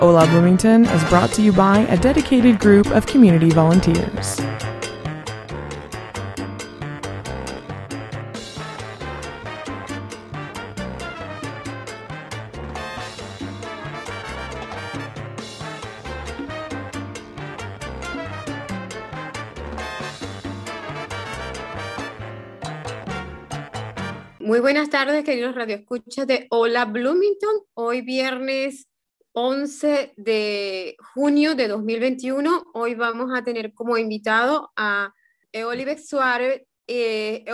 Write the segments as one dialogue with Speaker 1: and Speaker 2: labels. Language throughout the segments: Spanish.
Speaker 1: Hola Bloomington is brought to you by a dedicated group of community volunteers.
Speaker 2: Muy buenas tardes, queridos radioescuchas de Hola Bloomington. Hoy viernes 11 de junio de 2021. Hoy vamos a tener como invitado a Oliver Suárez. Eh,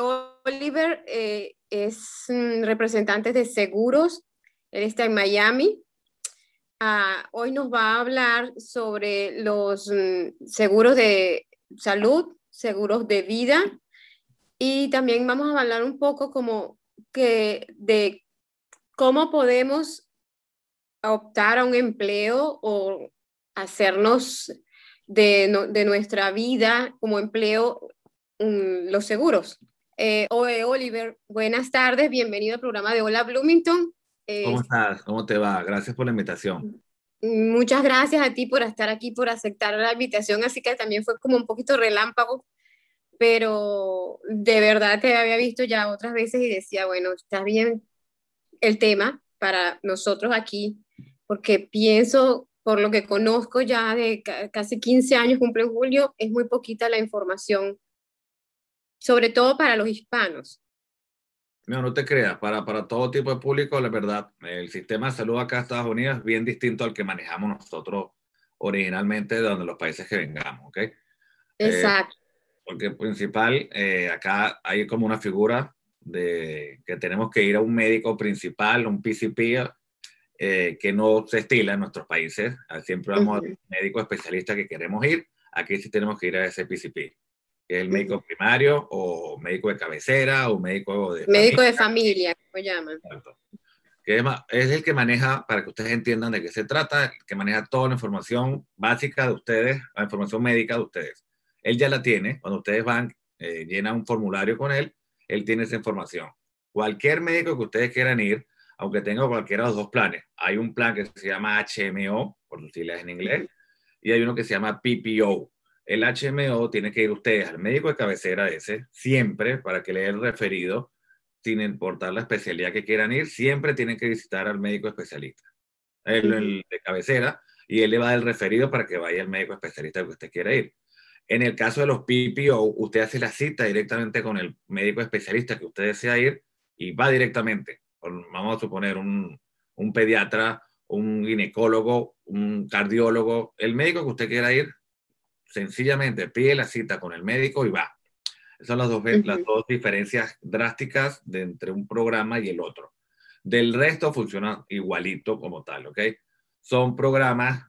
Speaker 2: Oliver eh, es mm, representante de seguros. Él está en Miami. Ah, hoy nos va a hablar sobre los mm, seguros de salud, seguros de vida y también vamos a hablar un poco como que de cómo podemos optar a un empleo o hacernos de, de nuestra vida como empleo um, los seguros. Eh, Oliver, buenas tardes, bienvenido al programa de Hola Bloomington.
Speaker 3: Eh, ¿Cómo estás? ¿Cómo te va? Gracias por la invitación.
Speaker 2: Muchas gracias a ti por estar aquí, por aceptar la invitación, así que también fue como un poquito relámpago, pero de verdad te había visto ya otras veces y decía, bueno, está bien el tema para nosotros aquí porque pienso, por lo que conozco ya de casi 15 años, cumple julio, es muy poquita la información, sobre todo para los hispanos.
Speaker 3: No, no te creas, para, para todo tipo de público, la verdad, el sistema de salud acá en Estados Unidos es bien distinto al que manejamos nosotros originalmente de donde los países que vengamos, ¿ok? Eh,
Speaker 2: Exacto.
Speaker 3: porque principal, eh, acá hay como una figura de que tenemos que ir a un médico principal, un PCP, eh, que no se estila en nuestros países. Ah, siempre vamos a médico especialista que queremos ir. Aquí sí tenemos que ir a ese PCP, que es el médico primario o médico de cabecera o médico de
Speaker 2: Médico familia. de familia, como llaman.
Speaker 3: Que es el que maneja, para que ustedes entiendan de qué se trata, que maneja toda la información básica de ustedes, la información médica de ustedes. Él ya la tiene. Cuando ustedes van, eh, llenan un formulario con él, él tiene esa información. Cualquier médico que ustedes quieran ir, aunque tenga cualquiera de los dos planes. Hay un plan que se llama HMO, por decirles en inglés, y hay uno que se llama PPO. El HMO tiene que ir ustedes al médico de cabecera ese, siempre, para que le dé el referido, sin importar la especialidad que quieran ir, siempre tienen que visitar al médico especialista, el, de cabecera, y él le va a el referido para que vaya al médico especialista que usted quiera ir. En el caso de los PPO, usted hace la cita directamente con el médico especialista que usted desea ir y va directamente vamos a suponer, un, un pediatra, un ginecólogo, un cardiólogo, el médico que usted quiera ir, sencillamente pide la cita con el médico y va. Esas son las dos, las dos diferencias drásticas de entre un programa y el otro. Del resto funciona igualito como tal, ¿ok? Son programas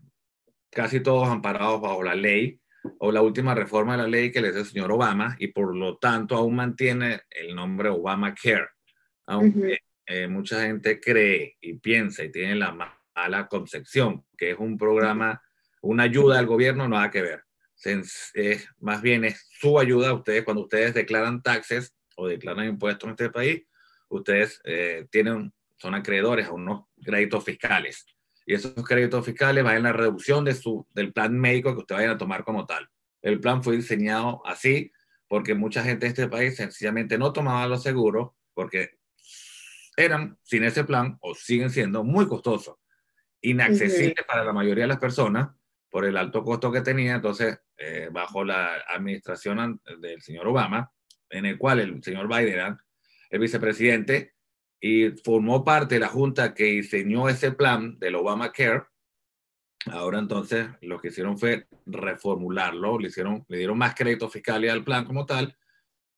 Speaker 3: casi todos amparados bajo la ley o la última reforma de la ley que le hizo el señor Obama y por lo tanto aún mantiene el nombre Obamacare, aunque eh, mucha gente cree y piensa y tiene la mala concepción que es un programa, una ayuda del gobierno, nada que ver. más bien es su ayuda a ustedes cuando ustedes declaran taxes o declaran impuestos en este país, ustedes eh, tienen, son acreedores a unos créditos fiscales. Y esos créditos fiscales van en la reducción de su, del plan médico que ustedes vayan a tomar como tal. El plan fue diseñado así porque mucha gente de este país sencillamente no tomaba los seguros porque eran, sin ese plan, o siguen siendo muy costosos, inaccesibles para la mayoría de las personas por el alto costo que tenía. Entonces, eh, bajo la administración del señor Obama, en el cual el señor Biden el vicepresidente y formó parte de la junta que diseñó ese plan del Obamacare, Ahora entonces lo que hicieron fue reformularlo, le, dieron más crédito fiscal al plan como tal.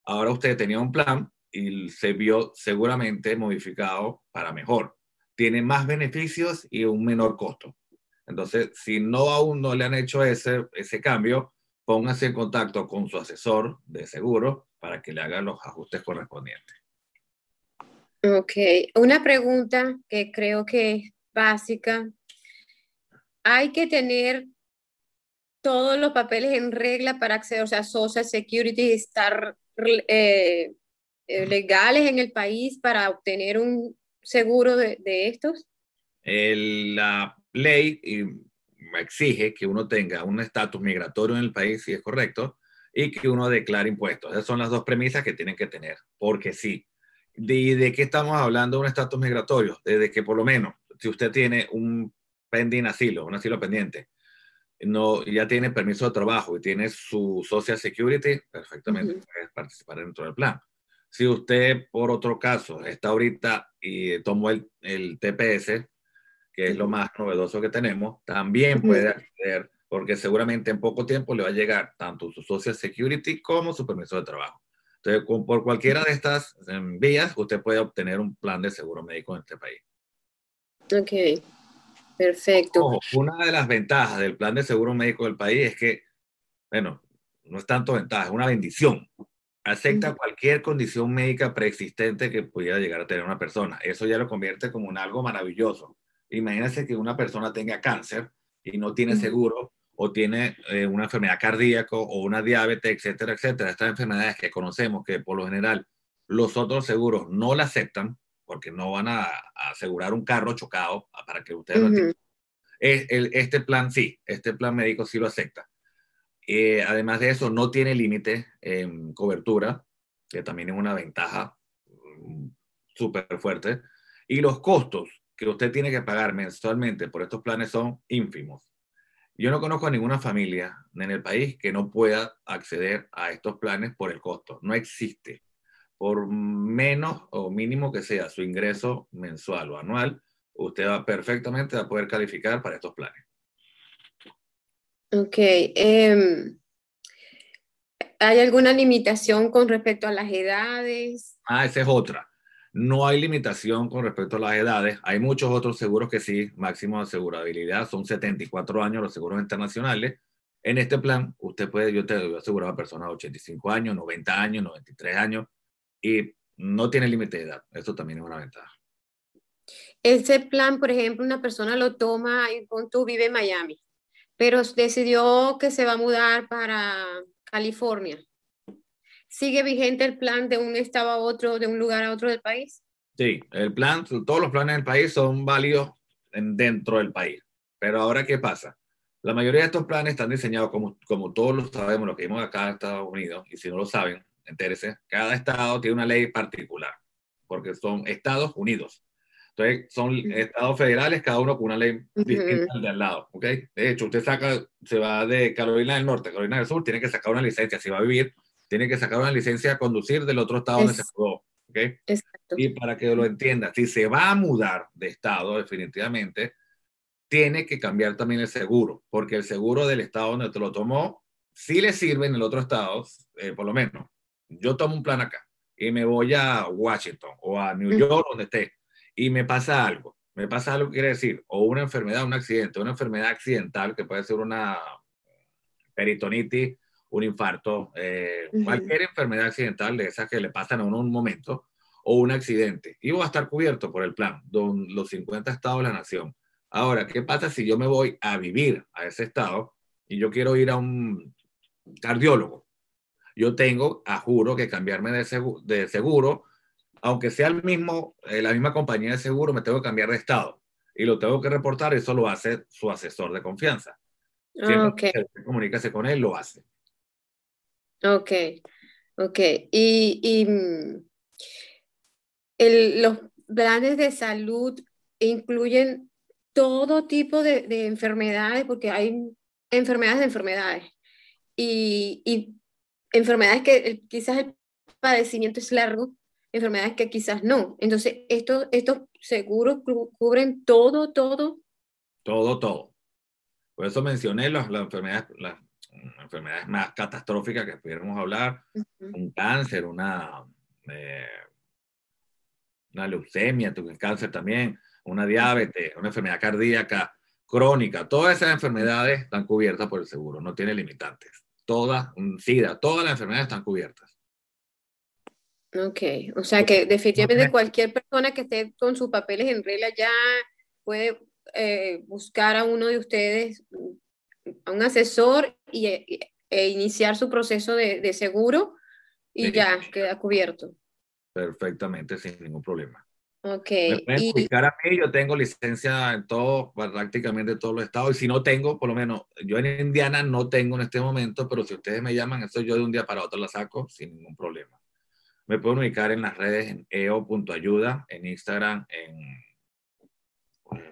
Speaker 3: Ahora usted tenía un plan y se vio seguramente modificado para mejor. Tiene más beneficios y un menor costo. Entonces, si no aún no le han hecho ese, ese cambio, póngase en contacto con su asesor de seguro para que le haga los ajustes correspondientes.
Speaker 2: Ok, una pregunta que creo que es básica. Hay que tener todos los papeles en regla para acceder, o sea, Social Security, estar eh, eh, legales en el país para obtener un seguro de, de estos.
Speaker 3: la ley exige que uno tenga un estatus migratorio en el país, si es correcto, y que uno declare impuestos. Esas son las dos premisas que tienen que tener, porque sí. ¿De, de qué estamos hablando de un estatus migratorio? Desde que por lo menos, si usted tiene un pending asilo, un asilo pendiente, no, ya tiene permiso de trabajo y tiene su Social Security, perfectamente puede participar dentro del plan. Si usted, por otro caso, está ahorita y tomó el, el TPS, que es lo más novedoso que tenemos, también puede acceder, porque seguramente en poco tiempo le va a llegar tanto su Social Security como su permiso de trabajo. Entonces, por cualquiera de estas vías, usted puede obtener un plan de seguro médico en este país.
Speaker 2: Ok, perfecto.
Speaker 3: una de las ventajas del plan de seguro médico del país es que, bueno, no es tanto ventaja, es una bendición. Acepta cualquier condición médica preexistente que pudiera llegar a tener una persona. Eso ya lo convierte como en algo maravilloso. Imagínense que una persona tenga cáncer y no tiene seguro o tiene eh, una enfermedad cardíaca o una diabetes, etcétera, etcétera. Estas enfermedades que conocemos que por lo general los otros seguros no la aceptan porque no van a, asegurar un carro chocado para que ustedes lo entiendan. este plan sí, este plan médico sí lo acepta. Eh, además de eso, no tiene límite en cobertura, que también es una ventaja mm, súper fuerte. Y los costos que usted tiene que pagar mensualmente por estos planes son ínfimos. Yo no conozco a ninguna familia en el país que no pueda acceder a estos planes por el costo. No existe. Por menos o mínimo que sea su ingreso mensual o anual, usted va perfectamente a poder calificar para estos planes.
Speaker 2: Ok. Em, ¿Hay alguna limitación con respecto a las edades?
Speaker 3: Ah, esa es otra. No hay limitación con respecto a las edades. Hay muchos otros seguros que sí, máximo de asegurabilidad, son 74 años los seguros internacionales. En este plan, usted puede, yo te voy a asegurar a personas de 85 años, 90 años, 93 años, y no tiene límite de edad. Eso también es una ventaja.
Speaker 2: Ese plan, por ejemplo, una persona lo toma y tú vive en Miami, pero decidió que se va a mudar para California. ¿Sigue vigente el plan de un estado a otro, de un lugar a otro del país?
Speaker 3: Sí, el plan, todos los planes del país son válidos dentro del país. Pero ahora, ¿qué pasa? La mayoría de estos planes están diseñados como, como todos lo sabemos, lo que vimos acá en Estados Unidos, y si no lo saben, entérese, cada estado tiene una ley particular, porque son Estados Unidos. Entonces, son estados federales, cada uno con una ley distinta al de al lado, ¿ok? De hecho, usted saca, se va de Carolina del Norte, Carolina del Sur, tiene que sacar una licencia, si va a vivir tiene que sacar una licencia a conducir del otro estado donde se mudó. ¿okay? Exacto. Y para que lo entienda, si se va a mudar de estado definitivamente, tiene que cambiar también el seguro, porque el seguro del estado donde te lo tomó, sí le sirve en el otro estado, eh, por lo menos. Yo tomo un plan acá y me voy a Washington o a New York, donde esté, y me pasa algo. Me pasa algo, quiere decir, o una enfermedad, un accidente, una enfermedad accidental, que puede ser una peritonitis un infarto, eh, cualquier enfermedad accidental de esas que le pasan a uno un momento, o un accidente. Y va a estar cubierto por el plan, don, los 50 estados de la nación. Ahora, ¿qué pasa si yo me voy a vivir a ese estado y yo quiero ir a un cardiólogo? Yo tengo, a juro, que cambiarme de seguro, de seguro aunque sea el mismo, eh, la misma compañía de seguro, me tengo que cambiar de estado. Y lo tengo que reportar, eso lo hace su asesor de confianza. Siempre que comuníquese con él, lo hace.
Speaker 2: Ok, ok. Y, mm, los planes de salud incluyen todo tipo de, enfermedades, porque hay enfermedades de enfermedades. Y, enfermedades que quizás el padecimiento es largo, enfermedades que quizás no. Entonces, estos, estos seguros cubren todo, todo.
Speaker 3: Todo, todo. Por eso mencioné las, las enfermedades, enfermedades más catastróficas que pudiéramos hablar, un cáncer, una, eh, una leucemia, tu cáncer también, una diabetes, una enfermedad cardíaca, crónica, todas esas enfermedades están cubiertas por el seguro, no tiene limitantes. Todas, SIDA, todas las enfermedades están cubiertas.
Speaker 2: Ok, o sea que definitivamente cualquier persona que esté con sus papeles en regla ya puede eh, buscar a uno de ustedes, a un asesor y, e, iniciar su proceso de, seguro y ya queda cubierto.
Speaker 3: Perfectamente, sin ningún problema.
Speaker 2: Ok.
Speaker 3: Me a mí, yo tengo licencia en todo, prácticamente todos los estados, y si no tengo, por lo menos, yo en Indiana no tengo en este momento, pero si ustedes me llaman, eso yo de un día para otro la saco sin ningún problema. Me pueden ubicar en las redes en eo.ayuda, en Instagram, en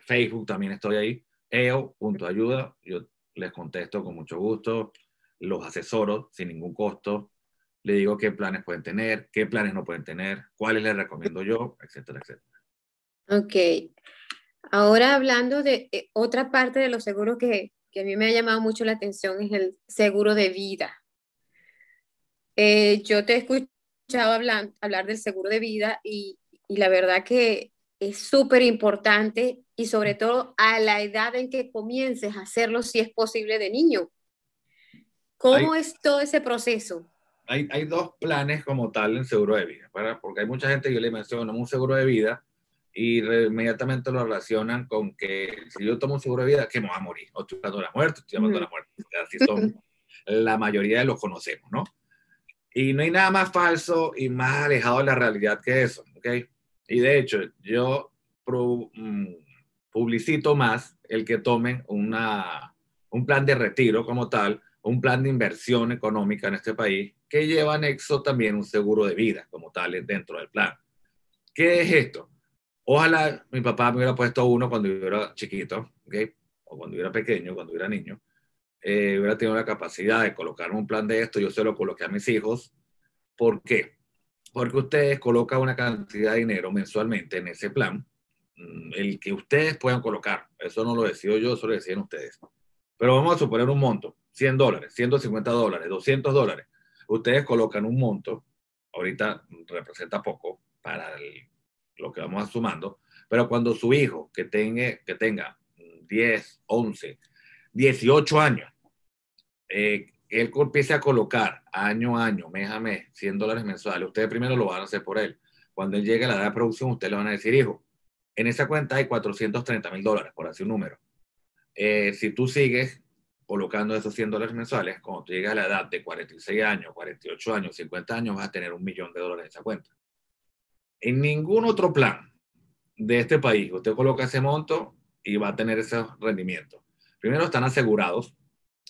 Speaker 3: Facebook también estoy ahí, eo.ayuda. Yo les contesto con mucho gusto, los asesoro sin ningún costo, le digo qué planes pueden tener, qué planes no pueden tener, cuáles les recomiendo yo, etcétera, etcétera.
Speaker 2: Ok. Ahora hablando de eh, otra parte de los seguros que, que, a mí me ha llamado mucho la atención es el seguro de vida. Eh, yo te he escuchado hablar, hablar del seguro de vida y, y la verdad que es súper importante y sobre todo a la edad en que comiences a hacerlo si es posible de niño. ¿Cómo es todo ese proceso?
Speaker 3: Hay, hay, dos planes como tal en seguro de vida, para, porque hay mucha gente, yo le menciono un seguro de vida y inmediatamente lo relacionan con que si yo tomo un seguro de vida, que me voy a morir, o estoy dando la muerte, estoy llamando la muerte. Así son, la mayoría de los conocemos, ¿no? Y no hay nada más falso y más alejado de la realidad que eso, ¿ok? Y de hecho, yo mm, publicito más el que tomen una, un plan de retiro como tal, un plan de inversión económica en este país, que lleva anexo también un seguro de vida como tal dentro del plan. ¿Qué es esto? Ojalá mi papá me hubiera puesto uno cuando yo era chiquito, ¿okay? o cuando yo era pequeño, cuando yo era niño, eh, hubiera tenido la capacidad de colocar un plan de esto, yo se lo coloqué a mis hijos. ¿Por qué? Porque ustedes colocan una cantidad de dinero mensualmente en ese plan el que ustedes puedan colocar. Eso no lo decido yo, eso lo deciden ustedes. Pero vamos a suponer un monto, 100 dólares, 150 dólares, 200 dólares. Ustedes colocan un monto, ahorita representa poco para lo que vamos sumando, pero cuando su hijo que tenga, que tenga 10, 11, 18 años, eh, él empiece a colocar año a año, mes a mes, 100 dólares mensuales, ustedes primero lo van a hacer por él. Cuando él llegue a la edad de producción, ustedes le van a decir, hijo, en esa cuenta hay 430 mil dólares, por así un número. Eh, si tú sigues colocando esos 100 dólares mensuales, cuando tú llegas a la edad de 46 años, 48 años, 50 años, vas a tener un millón de dólares en esa cuenta. En ningún otro plan de este país, usted coloca ese monto y va a tener ese rendimiento. Primero están asegurados,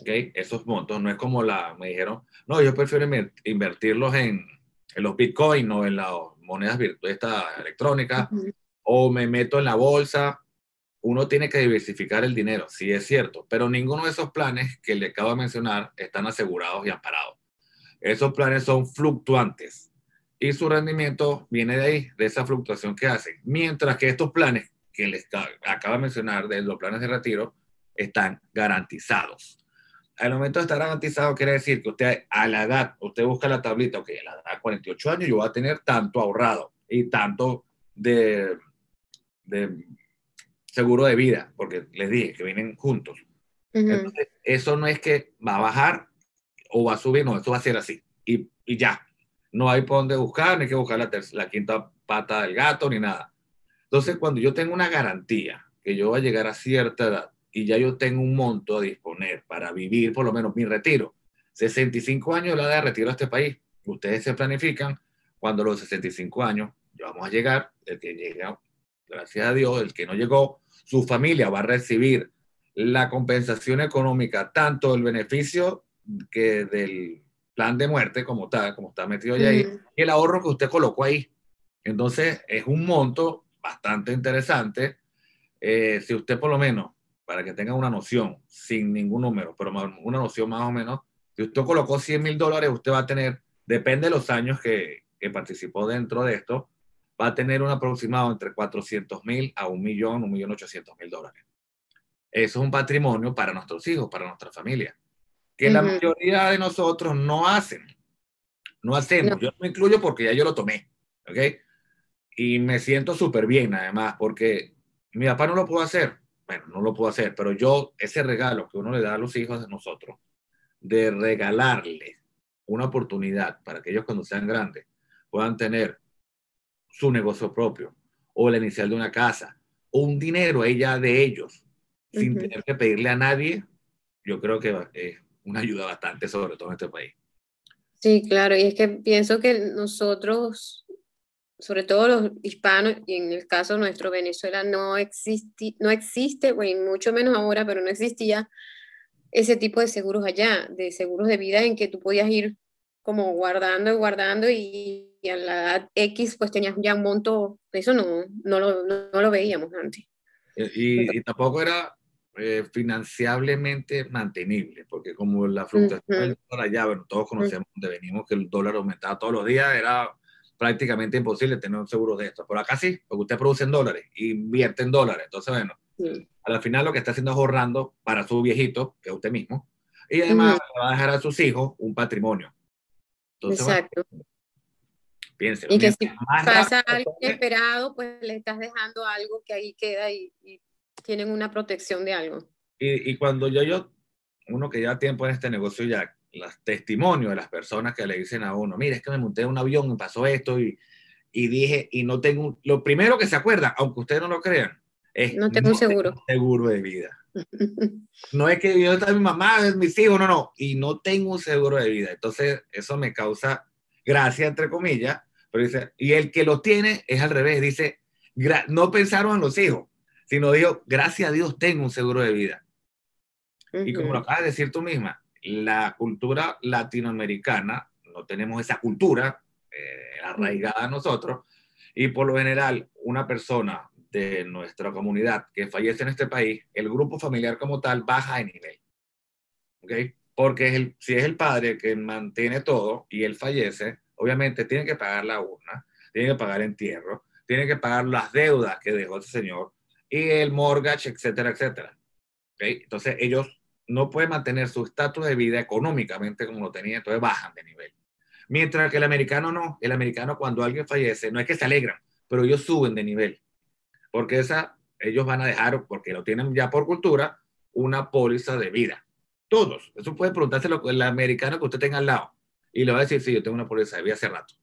Speaker 3: ¿ok? Esos montos, no es como la, me dijeron, no, yo prefiero invertirlos en, en los bitcoins o en las monedas virtuales electrónicas o me meto en la bolsa. Uno tiene que diversificar el dinero, sí es cierto, pero ninguno de esos planes que le acabo de mencionar están asegurados y amparados. Esos planes son fluctuantes y su rendimiento viene de ahí, de esa fluctuación que hacen. Mientras que estos planes que les acabo de mencionar, de los planes de retiro, están garantizados. Al momento de estar garantizado quiere decir que usted a la edad, usted busca la tablita, ok, a la edad de 48 años yo voy a tener tanto ahorrado y tanto de de seguro de vida, porque les dije que vienen juntos. Entonces, eso no es que va a bajar o va a subir, no, eso va a ser así. Y, y ya. No hay por dónde buscar, ni hay que buscar la, la quinta pata del gato, ni nada. Entonces, cuando yo tengo una garantía que yo voy a llegar a cierta edad y ya yo tengo un monto a disponer para vivir por lo menos mi retiro, 65 años la edad de retiro a este país, ustedes se planifican cuando los 65 años ya vamos a llegar, el que llega gracias a Dios, el que no llegó, su familia va a recibir la compensación económica, tanto el beneficio que del plan de muerte como está, como está metido ahí, y el ahorro que usted colocó ahí. Entonces, es un monto bastante interesante. Eh, si usted por lo menos, para que tenga una noción, sin ningún número, pero una noción más o menos, si usted colocó 100 mil dólares, usted va a tener, depende de los años que, que participó dentro de esto, va a tener un aproximado entre 400 mil a un millón, un millón 800 mil dólares. Eso es un patrimonio para nuestros hijos, para nuestra familia, que la mayoría de nosotros no hacen. No hacemos. Yo no me incluyo porque ya yo lo tomé. ¿Ok? Y me siento súper bien, además, porque mi papá no lo pudo hacer. bueno, no lo puedo hacer, pero yo, ese regalo que uno le da a los hijos de nosotros, de regalarle una oportunidad para que ellos cuando sean grandes puedan tener su negocio propio o la inicial de una casa o un dinero ella de ellos sin tener que pedirle a nadie, yo creo que es una ayuda bastante, sobre todo en este país.
Speaker 2: Sí, claro, y es que pienso que nosotros, sobre todo los hispanos, y en el caso nuestro, Venezuela, no, existi, no existe, bueno, mucho menos ahora, pero no existía ese tipo de seguros allá, de seguros de vida en que tú podías ir como guardando y guardando y, a la edad X pues tenías ya un monto, eso no, no, lo, no, lo veíamos antes.
Speaker 3: Y, y, tampoco era eh, financiablemente mantenible, porque como la fluctuación del dólar allá, bueno, todos conocemos donde venimos que el dólar aumentaba todos los días, era prácticamente imposible tener un seguro de esto. Pero acá sí, porque usted produce en dólares, invierte en dólares. Entonces, bueno, al final lo que está haciendo es ahorrando para su viejito, que es usted mismo, y además va a dejar a sus hijos un patrimonio.
Speaker 2: Exacto. Y que si pasa algo inesperado, pues le estás dejando algo que ahí queda y, tienen una protección de algo.
Speaker 3: Y, y, cuando yo, yo, uno que lleva tiempo en este negocio ya, los testimonios de las personas que le dicen a uno, mira, es que me monté en un avión y pasó esto y, y dije, y no tengo, lo primero que se acuerda, aunque ustedes no lo crean, es
Speaker 2: no tengo un seguro.
Speaker 3: seguro de vida. no es que yo está mi mamá, es mis hijos, no, no, y no tengo un seguro de vida. Entonces, eso me causa gracia, entre comillas, pero dice, y el que lo tiene es al revés, dice, no pensaron en los hijos, sino dijo, gracias a Dios tengo un seguro de vida. Y como lo acabas de decir tú misma, la cultura latinoamericana, no tenemos esa cultura eh, arraigada a nosotros, y por lo general, una persona de nuestra comunidad que fallece en este país, el grupo familiar como tal baja de nivel. ¿Ok? Porque el, si es el padre que mantiene todo y él fallece, obviamente tiene que pagar la urna, tiene que pagar entierro, tiene que pagar las deudas que dejó ese señor y el mortgage, etcétera, etcétera. Entonces ellos no pueden mantener su estatus de vida económicamente como lo tenía, entonces bajan de nivel. Mientras que el americano no, el americano cuando alguien fallece, no es que se alegran, pero ellos suben de nivel porque esa, ellos van a dejar, porque lo tienen ya por cultura, una póliza de vida. Todos. Eso puede preguntárselo el americano que usted tenga al lado. Y le va a decir, sí, yo tengo una póliza de vida hace rato.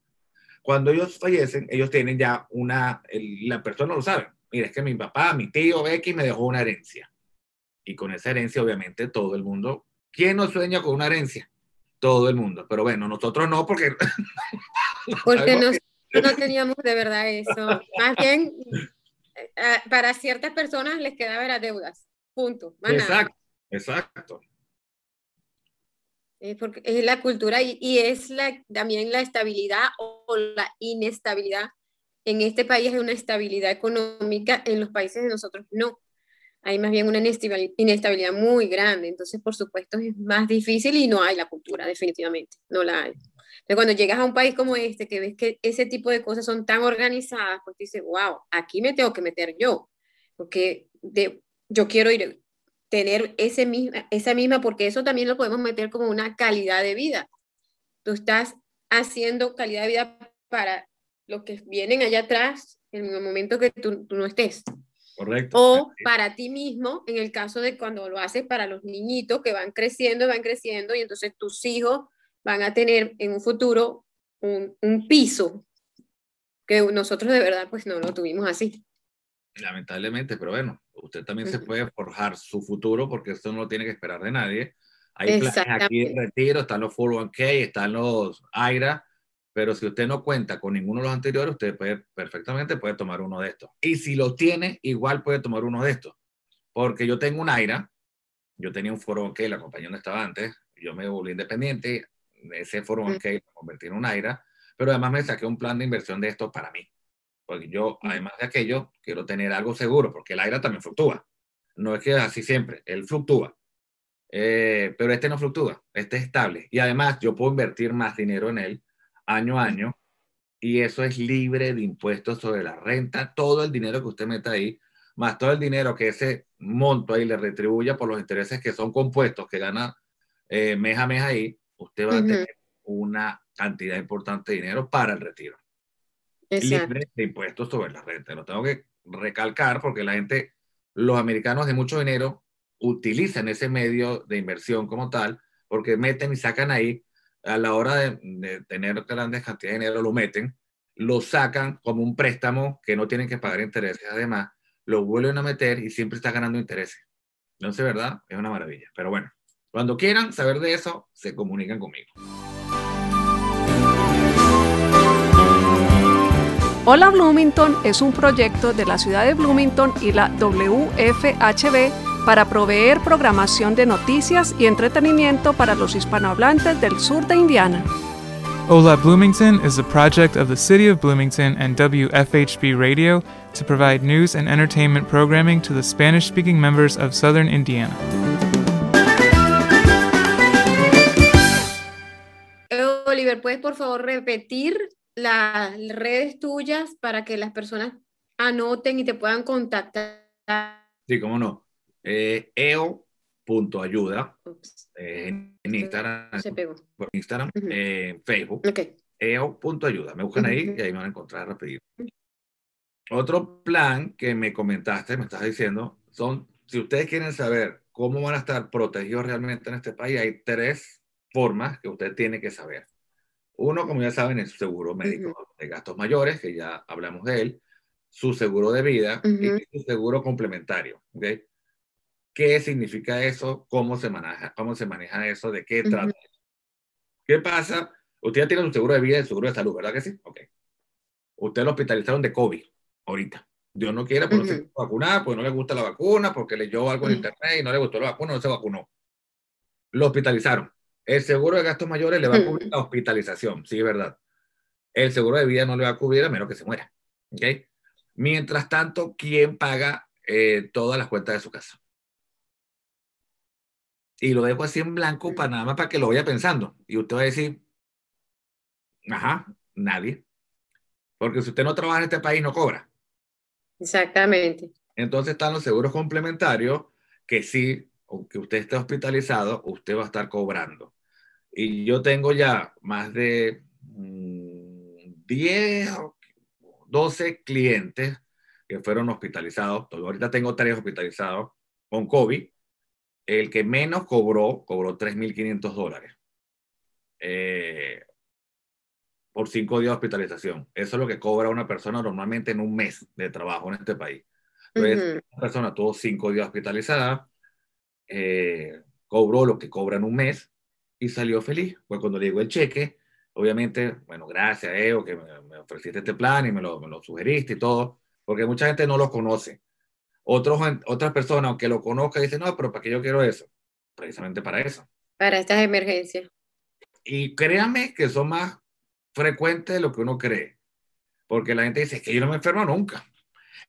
Speaker 3: Cuando ellos fallecen, ellos tienen ya una, la persona lo sabe. Mira, es que mi papá, mi tío X me dejó una herencia. Y con esa herencia, obviamente, todo el mundo. ¿Quién no sueña con una herencia? Todo el mundo. Pero bueno, nosotros no, porque.
Speaker 2: porque nosotros no teníamos de verdad eso. Más bien, eh, para ciertas personas les quedaban las deudas. Punto.
Speaker 3: exacto, exacto.
Speaker 2: Es porque es la cultura y, y, es la, también la estabilidad o la inestabilidad. En este país hay una estabilidad económica, en los países de nosotros no. Hay más bien una inestabilidad muy grande. Entonces, por supuesto, es más difícil y no hay la cultura, definitivamente. No la hay. Entonces, cuando llegas a un país como este, que ves que ese tipo de cosas son tan organizadas, pues dices, wow, aquí me tengo que meter yo, porque de, yo quiero ir, tener ese misma, esa misma, porque eso también lo podemos meter como una calidad de vida. Tú estás haciendo calidad de vida para los que vienen allá atrás en el momento que tú, tú no estés.
Speaker 3: Correcto.
Speaker 2: O para ti mismo, en el caso de cuando lo haces para los niñitos que van creciendo, van creciendo, y entonces tus hijos van a tener en un futuro un, un piso que nosotros de verdad pues no lo tuvimos así.
Speaker 3: Lamentablemente, pero bueno, usted también se puede forjar su futuro porque esto no lo tiene que esperar de nadie. Hay planes aquí de retiro, están los 401k, están los AIRA, pero si usted no cuenta con ninguno de los anteriores, usted puede, perfectamente puede tomar uno de estos. Y si lo tiene, igual puede tomar uno de estos. Porque yo tengo un AIRA, yo tenía un 401k, la compañía donde estaba antes, yo me volví independiente, ese foro mm. que lo convertí en un AIRA, pero además me saqué un plan de inversión de esto para mí. Porque yo, además de aquello, quiero tener algo seguro, porque el AIRA también fluctúa. No es que así siempre, él fluctúa. Eh, pero este no fluctúa, este es estable. Y además yo puedo invertir más dinero en él año a año y eso es libre de impuestos sobre la renta, todo el dinero que usted meta ahí, más todo el dinero que ese monto ahí le retribuya por los intereses que son compuestos que gana eh, mes a mes ahí, usted va a tener una cantidad importante de dinero para el retiro. Libre de impuestos sobre la renta. Lo tengo que recalcar porque la gente los americanos de mucho dinero utilizan ese medio de inversión como tal, porque meten y sacan ahí, a la hora de, tener grandes cantidades de dinero, lo meten, lo sacan como un préstamo que no tienen que pagar intereses, además, lo vuelven a meter y siempre está ganando intereses. Entonces, ¿verdad? Es una maravilla. Pero bueno, cuando quieran saber de eso, se comunican conmigo.
Speaker 4: Hola Bloomington es un proyecto de la ciudad de Bloomington y la WFHB para proveer programación de noticias y entretenimiento para los hispanohablantes del sur de Indiana.
Speaker 5: Hola Bloomington is a project of the City of Bloomington and WFHB Radio to provide news and entertainment programming to the Spanish speaking members of southern Indiana.
Speaker 2: Oliver, ¿puedes por favor repetir las redes tuyas para que las personas anoten y te puedan contactar.
Speaker 3: Sí, cómo no. Eh, eo.ayuda eh, en Instagram, Se pegó. por Instagram, eh, Facebook. Okay. eo.ayuda. Me buscan ahí y ahí me van a encontrar rápido. Otro plan que me comentaste, me estás diciendo, son, si ustedes quieren saber cómo van a estar protegidos realmente en este país, hay tres formas que usted tiene que saber. Uno, como ya saben, es su seguro médico de gastos mayores, que ya hablamos de él, su seguro de vida y su seguro complementario. ¿okay? ¿Qué significa eso? ¿Cómo se maneja, cómo se maneja eso? ¿De qué trata? ¿Qué pasa? Usted ya tiene su seguro de vida y su seguro de salud, ¿verdad que sí? Ok. Usted lo hospitalizaron de COVID ahorita. Dios no quiere, porque no se vacunar, porque no le gusta la vacuna, porque leyó algo en internet y no le gustó la vacuna, no se vacunó. Lo hospitalizaron. El seguro de gastos mayores le va a cubrir la hospitalización, sí, es verdad. El seguro de vida no le va a cubrir a menos que se muera. ¿okay? Mientras tanto, ¿quién paga eh, todas las cuentas de su casa? Y lo dejo así en blanco para nada más para que lo vaya pensando. Y usted va a decir, ajá, nadie. Porque si usted no trabaja en este país, no cobra.
Speaker 2: Exactamente.
Speaker 3: Entonces están los seguros complementarios que sí, aunque usted esté hospitalizado, usted va a estar cobrando. Y yo tengo ya más de 10 mm, 12 clientes que fueron hospitalizados. Ahorita tengo tres hospitalizados con COVID. El que menos cobró, cobró 3.500 dólares eh, por cinco días de hospitalización. Eso es lo que cobra una persona normalmente en un mes de trabajo en este país. Entonces, una persona tuvo cinco días hospitalizada, eh, cobró lo que cobra en un mes y salió feliz. Pues cuando le llegó el cheque, obviamente, bueno, gracias, Eo, que me, ofreciste este plan y me lo, me lo, sugeriste y todo, porque mucha gente no lo conoce. Otros, otras personas, aunque lo conozcan, dicen, no, pero ¿para qué yo quiero eso? Precisamente para eso.
Speaker 2: Para estas emergencias.
Speaker 3: Y créanme que son más frecuentes de lo que uno cree. Porque la gente dice, es que yo no me enfermo nunca.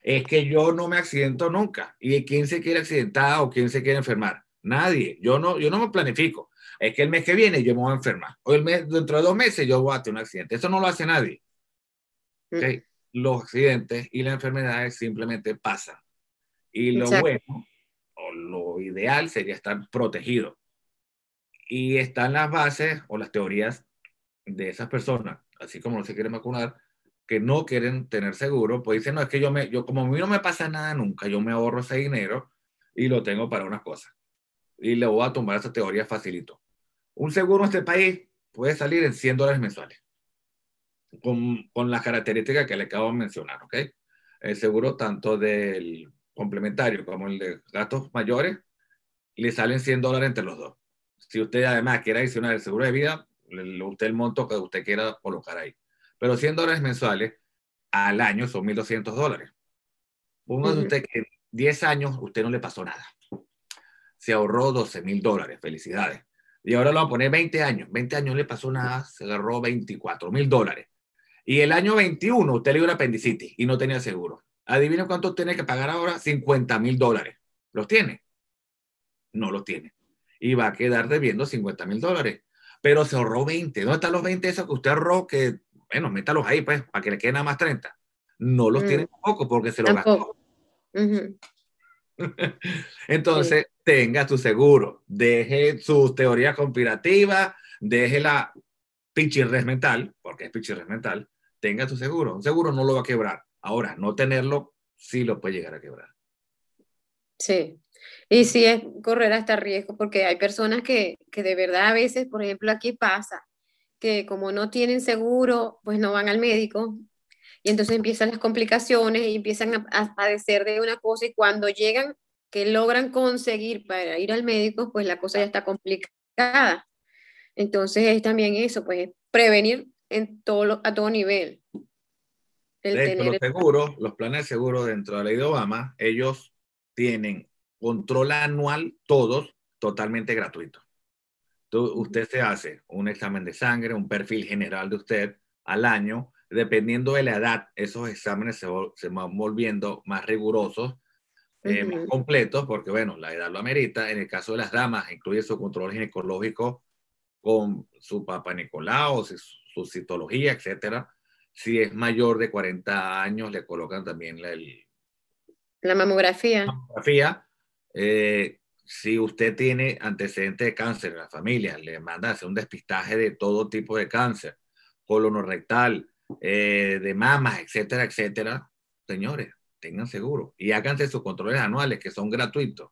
Speaker 3: Es que yo no me accidento nunca. ¿Y quién se quiere accidentar o quién se quiere enfermar? Nadie. Yo no, yo no me planifico es que el mes que viene yo me voy a enfermar. O el mes, dentro de dos meses yo voy a tener un accidente. Eso no lo hace nadie. Mm. ¿Okay? Los accidentes y las enfermedades simplemente pasan. Y lo bueno o lo ideal sería estar protegido. Y están las bases o las teorías de esas personas, así como no se quieren vacunar, que no quieren tener seguro, pues dicen, no, es que yo, me, yo como a mí no me pasa nada nunca, yo me ahorro ese dinero y lo tengo para unas cosas. Y le voy a tomar esa teoría facilito. Un seguro en este país puede salir en 100 dólares mensuales, con, con las características que le acabo de mencionar, ¿ok? El seguro tanto del complementario como el de gastos mayores, le salen 100 dólares entre los dos. Si usted además quiere adicionar el seguro de vida, usted el monto que usted quiera colocar ahí. Pero 100 dólares mensuales al año son 1.200 dólares. Póngase usted que en 10 años usted no le pasó nada. Se ahorró 12 mil dólares. Felicidades. Y ahora lo va a poner 20 años. 20 años le pasó nada, se agarró 24 mil dólares. Y el año 21 usted le dio una apendicitis y no tenía seguro. Adivina cuánto tiene que pagar ahora, 50 mil dólares. ¿Los tiene? No los tiene. Y va a quedar debiendo 50 mil dólares. Pero se ahorró 20. ¿Dónde están los 20 esos que usted ahorró? Que, bueno, métalos ahí, pues, para que le queden nada más 30. No los mm. tiene tampoco porque se los gastó. Entonces, tenga su seguro, deje sus teorías conspirativas, deje la pichirres mental, porque es pichirres mental, tenga su seguro. Un seguro no lo va a quebrar. Ahora, no tenerlo sí lo puede llegar a quebrar.
Speaker 2: Sí, y sí es correr hasta riesgo, porque hay personas que, que de verdad a veces, por ejemplo, aquí pasa, que como no tienen seguro, pues no van al médico, y entonces empiezan las complicaciones y empiezan a, a padecer de una cosa, y cuando llegan, que logran conseguir para ir al médico, pues la cosa ya está complicada. Entonces es también eso, pues prevenir en todo, a todo nivel.
Speaker 3: El de tener... los seguros, los planes de seguro dentro de la ley de Obama, ellos tienen control anual todos totalmente gratuito. Usted se hace un examen de sangre, un perfil general de usted al año. Dependiendo de la edad, esos exámenes se, se van volviendo más rigurosos, eh, uh -huh. más completos, porque bueno, la edad lo amerita. En el caso de las damas, incluye su control ginecológico con su papá Nicolau, su, su citología, etcétera. Si es mayor de 40 años, le colocan también la, el,
Speaker 2: la mamografía.
Speaker 3: La mamografía. Eh, si usted tiene antecedentes de cáncer en la familia, le manda a hacer un despistaje de todo tipo de cáncer, colonorrectal, eh, de mamas, etcétera, etcétera. Señores, tengan seguro y háganse sus controles anuales que son gratuitos,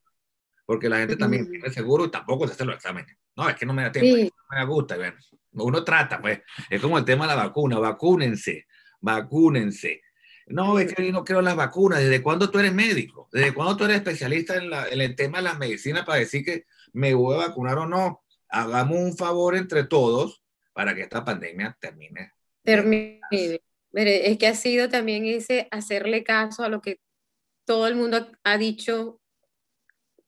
Speaker 3: porque la gente también tiene seguro y tampoco se hace los exámenes. No, es que no me da tiempo, sí. no me gusta. Bueno, uno trata, pues, es como el tema de la vacuna, vacúnense, vacúnense. No, es que yo no creo en las vacunas. ¿Desde cuándo tú eres médico? ¿Desde cuándo tú eres especialista en, la, en el tema de las medicinas para decir que me voy a vacunar o no? Hagamos un favor entre todos para que esta pandemia termine.
Speaker 2: Termine. Es que ha sido también ese hacerle caso a lo que todo el mundo ha dicho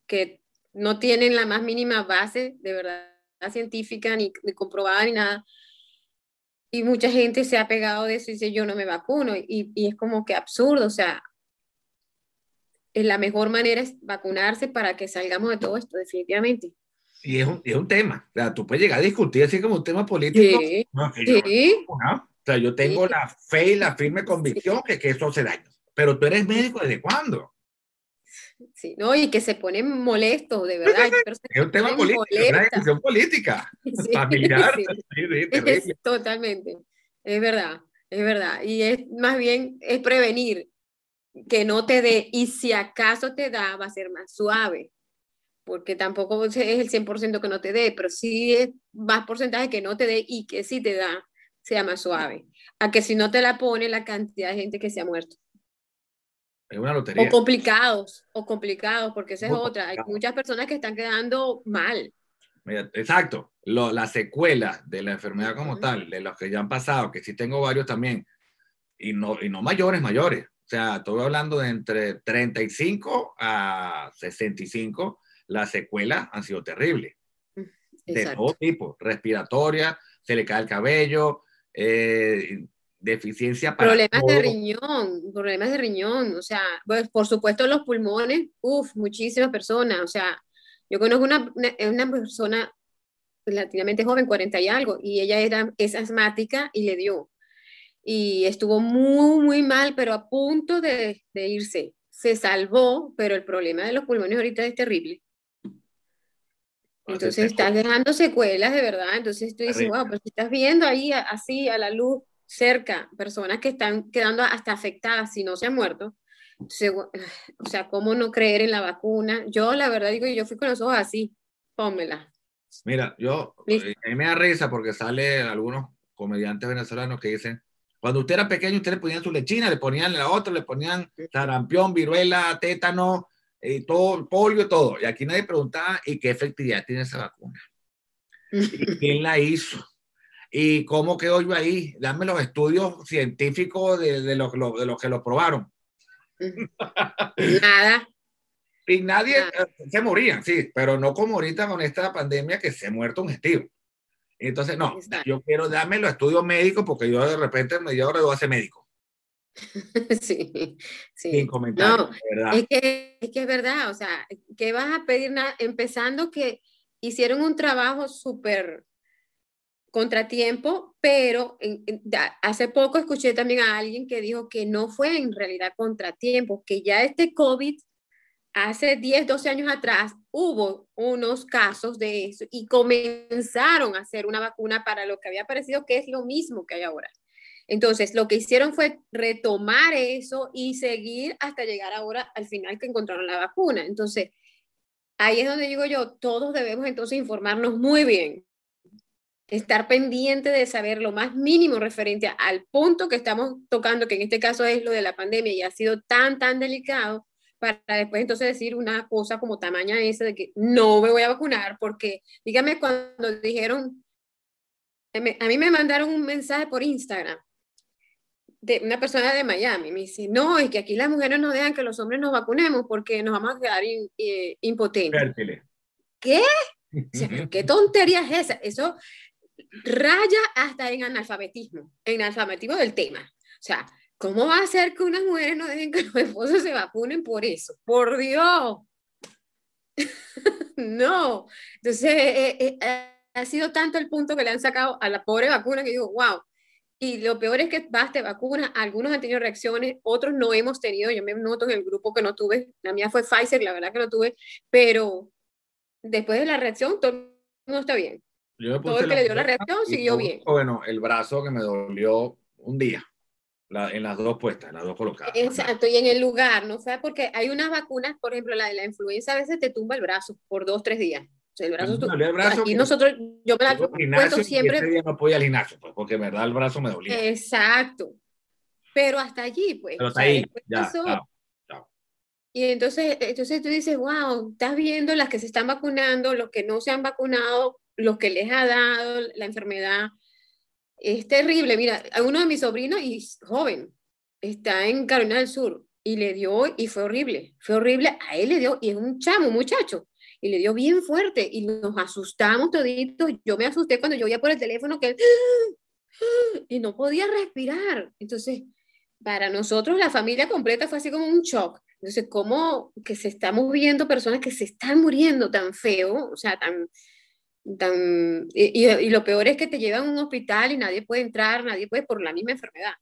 Speaker 2: que no tienen la más mínima base de verdad científica ni, ni comprobada ni nada y mucha gente se ha pegado de eso y dice yo no me vacuno y, y, es como que absurdo, o sea, la mejor manera es vacunarse para que salgamos de todo esto, definitivamente.
Speaker 3: Y es un, es un tema, o sea, tú puedes llegar a discutir así como un tema político.
Speaker 2: Sí,
Speaker 3: no,
Speaker 2: sí.
Speaker 3: No, sea, yo tengo sí. la fe y la firme convicción que, que eso hace daño. Pero tú eres médico desde cuándo?
Speaker 2: Sí, no, y que se ponen molestos, de verdad.
Speaker 3: es un tema político, es una decisión política, sí, familiar.
Speaker 2: Sí. Es, totalmente, es verdad, es verdad. Y es más bien, es prevenir que no te dé, y si acaso te da, va a ser más suave, porque tampoco es el 100% que no te dé, pero sí es más porcentaje que no te dé y que si te da, sea más suave. A que si no te la pone la cantidad de gente que se ha muerto.
Speaker 3: Es una lotería.
Speaker 2: O complicados, o complicados, porque esa es otra. Hay muchas personas que están quedando mal.
Speaker 3: Mira, exacto. Lo, la secuela de la enfermedad como uh -huh. tal, de los que ya han pasado, que sí tengo varios también, y no, y no mayores, mayores. O sea, estoy hablando de entre 35 a 65, las secuelas han sido terribles. Exacto. De todo tipo, respiratoria, se le cae el cabello, eh, deficiencia para
Speaker 2: problemas todo. de riñón, problemas de riñón, o sea, pues por supuesto los pulmones, uff, muchísimas personas, o sea, yo conozco una, una, una, persona relativamente joven, 40 y algo, y ella era, es asmática y le dio, y estuvo muy, muy mal, pero a punto de, de irse, se salvó, pero el problema de los pulmones ahorita es terrible. Entonces estás dejando secuelas de verdad, entonces tú dices, wow, pero si estás viendo ahí así a la luz cerca personas que están quedando hasta afectadas si no se han muerto. Entonces, o sea, ¿cómo no creer en la vacuna? Yo la verdad digo, yo fui con los ojos así, pónmela.
Speaker 3: Mira, yo, eh, a mí me da risa porque sale algunos comediantes venezolanos que dicen, cuando usted era pequeño, usted le ponían su lechina, le ponían la otra, le ponían sarampión, viruela, tétano, y todo, polio y todo. Y aquí nadie preguntaba, ¿y qué efectividad tiene esa vacuna? ¿Y quién la hizo? ¿Y cómo quedó yo ahí? Dame los estudios científicos de, de los de lo que lo probaron.
Speaker 2: Nada.
Speaker 3: Y nadie Nada. se morían, sí, pero no como ahorita con esta pandemia que se ha muerto un gentío. Entonces, no, Exacto. yo quiero darme los estudios médicos porque yo de repente me llevo a ser médico.
Speaker 2: Sí, sí.
Speaker 3: Sin comentarios,
Speaker 2: no, es que, es que es verdad, o sea, ¿qué vas a pedir? Empezando que hicieron un trabajo súper contratiempo, pero hace poco escuché también a alguien que dijo que no fue en realidad contratiempo, que ya este COVID, hace 10, 12 años atrás, hubo unos casos de eso y comenzaron a hacer una vacuna para lo que había parecido que es lo mismo que hay ahora. Entonces, lo que hicieron fue retomar eso y seguir hasta llegar ahora al final que encontraron la vacuna. Entonces, ahí es donde digo yo, todos debemos entonces informarnos muy bien, estar pendiente de saber lo más mínimo referente al punto que estamos tocando, que en este caso es lo de la pandemia y ha sido tan, tan delicado, para después entonces decir una cosa como tamaña esa de que no me voy a vacunar, porque dígame cuando dijeron, a mí me mandaron un mensaje por Instagram de una persona de Miami, me dice, no, es que aquí las mujeres no dejan que los hombres nos vacunemos porque nos vamos a quedar eh, impotentes. ¿Qué? ¿Qué tontería es esa? Eso raya hasta en analfabetismo, en analfabetismo del tema. O sea, ¿cómo va a ser que unas mujeres no dejen que los esposos se vacunen por eso? Por Dios. no. Entonces, eh, eh, ha sido tanto el punto que le han sacado a la pobre vacuna que digo, wow, y lo peor es que vas, te vacunas, algunos han tenido reacciones, otros no hemos tenido, yo me noto en el grupo que no tuve, la mía fue Pfizer, la verdad que no tuve, pero después de la reacción todo no está bien. todo el que le dio la reacción siguió bien.
Speaker 3: Bueno, el brazo que me dolió un día, en las dos puestas, en las dos colocadas.
Speaker 2: Exacto, y en el lugar, ¿no? O sea, porque hay unas vacunas, por ejemplo, la de la influenza, a veces te tumba el brazo por dos, tres días el brazo, y nosotros, yo me la siempre.
Speaker 3: ese día no podía al gimnasio, pues, porque me verdad el brazo me dolía.
Speaker 2: Exacto. Pero hasta allí, pues.
Speaker 3: Pero hasta ahí, ya,
Speaker 2: Y entonces, entonces tú dices, wow, estás viendo las que se están vacunando, los que no se han vacunado, los que les ha dado la enfermedad. Es terrible. Mira, uno de mis sobrinos, y joven, está en Carolina del Sur, y le dio, y fue horrible. Fue horrible. A él le dio, y es un chamo, muchacho y le dio bien fuerte y nos asustamos toditos. Yo me asusté cuando yo oía por el teléfono que él y no podía respirar. Entonces, para nosotros la familia completa fue así como un shock. Entonces, ¿cómo que se estamos viendo personas que se están muriendo tan feo? O sea, tan... tan y, y, lo peor es que te llevan a un hospital y nadie puede entrar, nadie puede por la misma enfermedad.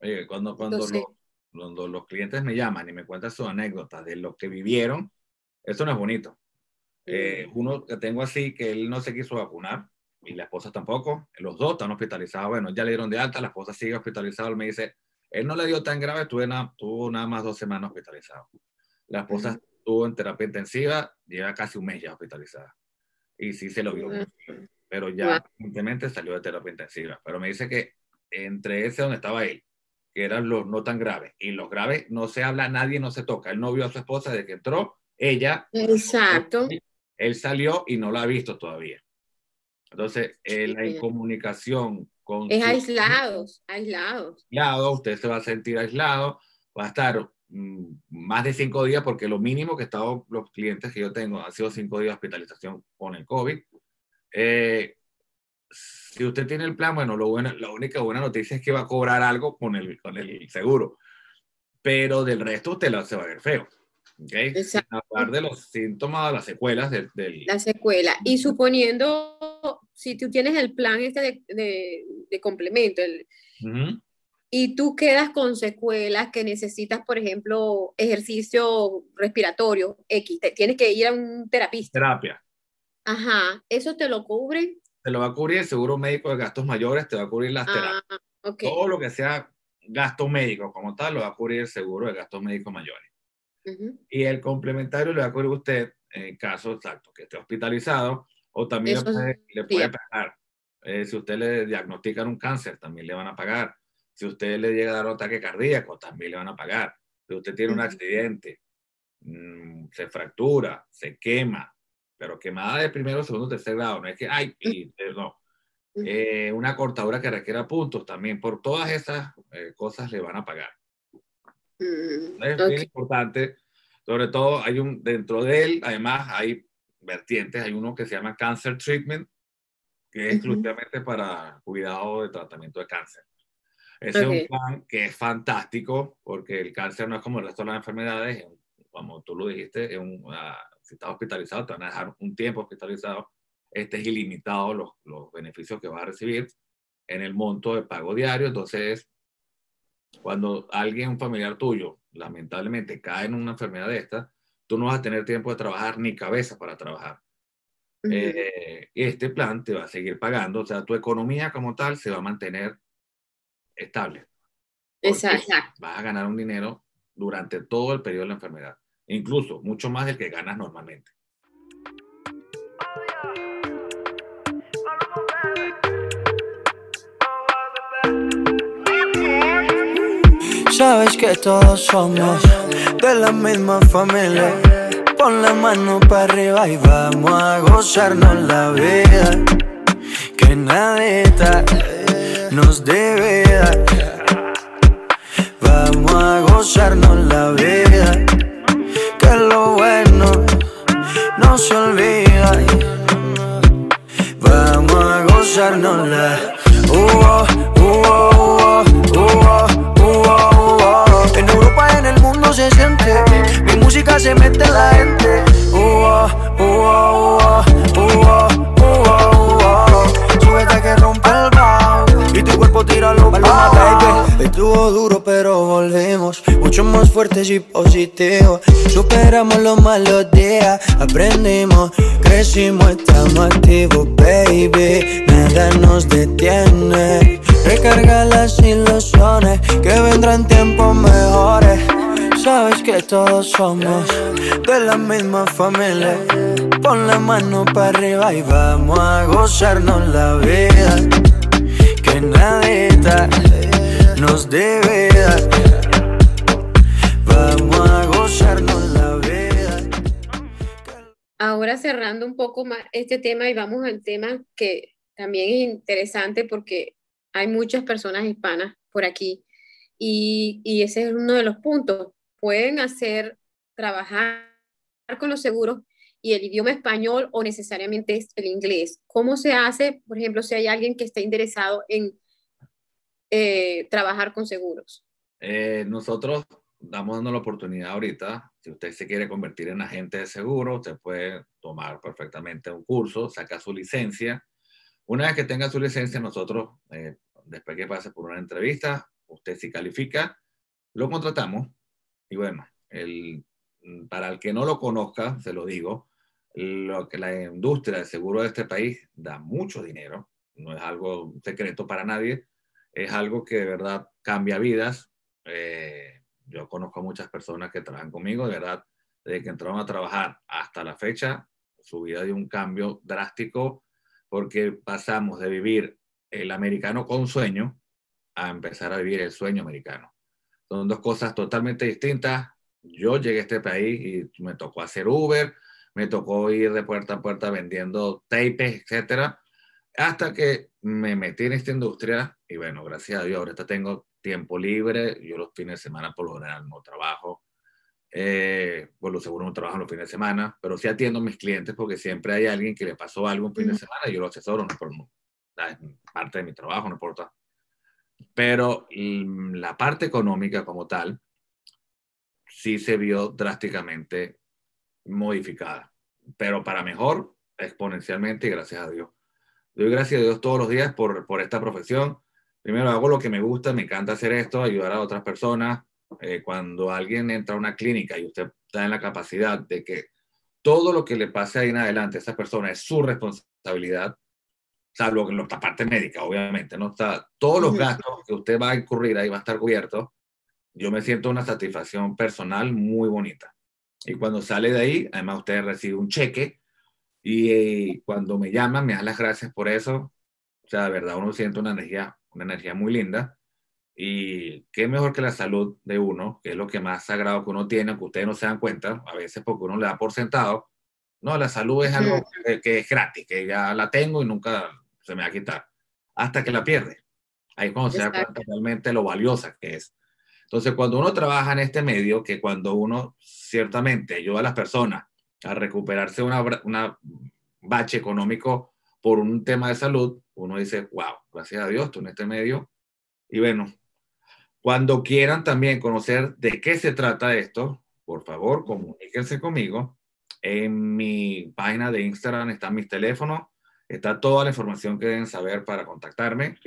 Speaker 3: Oye, cuando, cuando, los, cuando los clientes me llaman y me cuentan sus anécdotas de lo que vivieron, eso no es bonito. Eh, uno que tengo así, que él no se quiso vacunar y la esposa tampoco. Los dos están hospitalizados. Bueno, ya le dieron de alta, la esposa sigue hospitalizada. Él me dice, él no le dio tan grave, tuve nada, tuvo nada más dos semanas hospitalizado. La esposa estuvo en terapia intensiva, lleva casi un mes ya hospitalizada. Y sí se lo vio, pero ya recientemente salió de terapia intensiva. Pero me dice que entre ese donde estaba él, que eran los no tan graves, y los graves no se habla, nadie no se toca. Él no vio a su esposa desde que entró, ella.
Speaker 2: Exacto.
Speaker 3: Él salió y no la ha visto todavía. Entonces, eh, la incomunicación con...
Speaker 2: Es aislados, aislados.
Speaker 3: Aislado, usted se va a sentir aislado, va a estar mm, más de cinco días, porque lo mínimo que he estado los clientes que yo tengo han sido cinco días de hospitalización con el COVID. Eh, si usted tiene el plan, bueno, lo bueno, la única buena noticia es que va a cobrar algo con el, con el seguro, pero del resto usted lo, se va a ver feo. Okay. Hablar de los síntomas, las secuelas del,
Speaker 2: La secuela. Y suponiendo, si tú tienes el plan este de, de, complemento, y tú quedas con secuelas que necesitas, por ejemplo, ejercicio respiratorio X, tienes que ir a un terapista.
Speaker 3: Terapia.
Speaker 2: Ajá, ¿eso te lo cubre?
Speaker 3: Te lo va a cubrir el seguro médico de gastos mayores, te va a cubrir las terapias. Ah, Todo lo que sea gasto médico como tal, lo va a cubrir el seguro de gastos médicos mayores. Y el complementario le va a cubrir usted en caso exacto que esté hospitalizado o también le puede, pagar. Eh, si usted le diagnostican un cáncer, también le van a pagar. Si usted le llega a dar un ataque cardíaco, también le van a pagar. Si usted tiene un accidente, mm, se fractura, se quema, pero quemada de primero, segundo, tercer grado, no es que, ay, y, no. Eh, una cortadura que requiera puntos, también por todas esas eh, cosas le van a pagar. Mm, es bien importante. Sobre todo, hay un, dentro de él, además, hay vertientes. Hay uno que se llama Cancer Treatment, que es exclusivamente para cuidado de tratamiento de cáncer. Ese es un plan que es fantástico porque el cáncer no es como el resto de las enfermedades. Como tú lo dijiste, es un, si estás hospitalizado, te van a dejar un tiempo hospitalizado. Este es ilimitado los, los beneficios que vas a recibir en el monto de pago diario. Entonces, cuando alguien, un familiar tuyo, lamentablemente cae en una enfermedad de esta, tú no vas a tener tiempo de trabajar ni cabeza para trabajar. Eh, este plan te va a seguir pagando, o sea, tu economía como tal se va a mantener estable.
Speaker 2: Exacto.
Speaker 3: Vas a ganar un dinero durante todo el periodo de la enfermedad, incluso mucho más del que ganas normalmente.
Speaker 6: Sabes que todos somos de la misma familia. Pon la mano para arriba y vamos a gozarnos la vida. Que nadita nos debe. Vamos a gozarnos la vida. Que lo bueno no se olvida. Vamos a gozarnos la uh, uh, uh, En se siente. Mi música se mete en la gente. Súbete que rompe el bajo y tu cuerpo tira los baby. Estuvo duro, pero volvemos. Mucho más fuertes y positivos. Superamos los malos días. Aprendimos, crecimos, estamos activos, baby. Nada nos detiene. Recarga las ilusiones que vendrán tiempos mejores. Sabes que todos somos de la misma familia. Pon la mano para arriba y vamos a gozarnos la vida. Que nadita nos debe dar. Vamos a gozarnos la vida.
Speaker 2: Ahora cerrando un poco más este tema y vamos al tema que también es interesante porque hay muchas personas hispanas por aquí y, y ese es uno de los puntos. Pueden hacer, trabajar con los seguros y el idioma español o necesariamente es el inglés. ¿Cómo se hace, por ejemplo, si hay alguien que está interesado en eh, trabajar con seguros?
Speaker 3: Eh, nosotros damos dando la oportunidad ahorita, si usted se quiere convertir en agente de seguro, usted puede tomar perfectamente un curso, saca su licencia. Una vez que tenga su licencia, nosotros, eh, después que pase por una entrevista, usted si califica, lo contratamos. Y bueno, el, para el que no lo conozca, se lo digo, lo que la industria de seguro de este país da mucho dinero, no es algo secreto para nadie, es algo que de verdad cambia vidas. Eh, yo conozco a muchas personas que trabajan conmigo, de verdad, desde que entraron a trabajar hasta la fecha, su vida dio un cambio drástico porque pasamos de vivir el americano con sueño a empezar a vivir el sueño americano. Son dos cosas totalmente distintas. Yo llegué a este país y me tocó hacer Uber, me tocó ir de puerta a puerta vendiendo tapes, etcétera, hasta que me metí en esta industria y bueno, gracias a Dios, ahorita tengo tiempo libre, yo los fines de semana por lo general no trabajo, eh, por lo seguro no trabajo los fines de semana, pero sí atiendo a mis clientes porque siempre hay alguien que le pasó algo un fin de semana y yo lo asesoro, no por es parte de mi trabajo, no importa. Pero mm, la parte económica como tal sí se vio drásticamente modificada, pero para mejor exponencialmente y gracias a Dios. Doy gracias a Dios todos los días por, por esta profesión. Primero hago lo que me gusta, me encanta hacer esto, ayudar a otras personas. Eh, cuando alguien entra a una clínica y usted está en la capacidad de que todo lo que le pase ahí en adelante a esa persona es su responsabilidad, salvo que en la parte médica, obviamente, ¿no? Está, todos los gastos que usted va a incurrir ahí va a estar cubierto. Yo me siento una satisfacción personal muy bonita. Y cuando sale de ahí, además usted recibe un cheque y eh, cuando me llaman me dan las gracias por eso. O sea, de verdad uno siente una energía, una energía muy linda. Y qué mejor que la salud de uno, que es lo que más sagrado que uno tiene, que ustedes no se dan cuenta, a veces porque uno le da por sentado. No, la salud es algo que, que es gratis, que ya la tengo y nunca se me va a quitar, hasta que la pierde. Ahí es cuando se da cuenta realmente lo valiosa que es. Entonces, cuando uno trabaja en este medio, que cuando uno ciertamente ayuda a las personas a recuperarse una, una bache económico por un tema de salud, uno dice, wow, gracias a Dios, estoy en este medio. Y bueno, cuando quieran también conocer de qué se trata esto, por favor, comuníquense conmigo. En mi página de Instagram están mis teléfonos, está toda la información que deben saber para contactarme.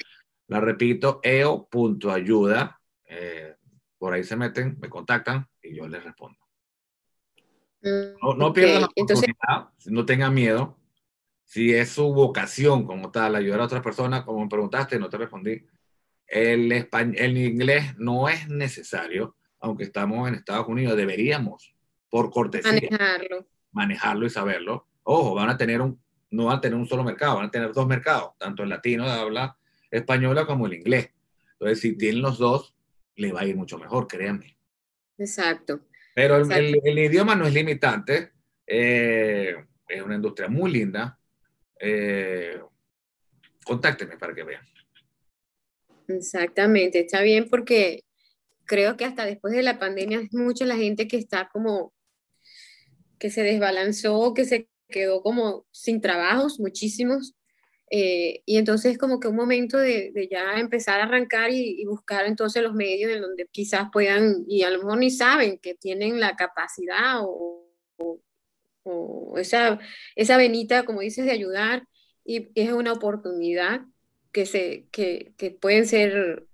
Speaker 3: La repito, eo.ayuda. Eh, por ahí se meten, me contactan y yo les respondo. No, no pierdan la oportunidad, no tengan miedo. Si es su vocación como tal, ayudar a otras personas, como me preguntaste, no te respondí. El, el inglés no es necesario, aunque estamos en Estados Unidos, deberíamos, por cortesía,
Speaker 2: Manejarlo.
Speaker 3: manejarlo y saberlo. Ojo, van a tener un, no van a tener un solo mercado, van a tener dos mercados, tanto el latino de habla española como el inglés. Entonces, si tienen los dos, le va a ir mucho mejor, créanme.
Speaker 2: Exacto.
Speaker 3: Pero el,
Speaker 2: Exacto.
Speaker 3: el- el idioma no es limitante. eh, es una industria muy linda. Eh, contáctenme para que vean.
Speaker 2: Exactamente, está bien porque creo que hasta después de la pandemia es mucha la gente que está como, que se desbalanzó, que se quedó como sin trabajos, muchísimos. eh, y entonces como que un momento de, de ya empezar a arrancar y, y buscar entonces los medios en donde quizás puedan, y a lo mejor ni saben que tienen la capacidad o, o- o esa, esa venita, como dices, de ayudar, y es una oportunidad que, se, que, que pueden ser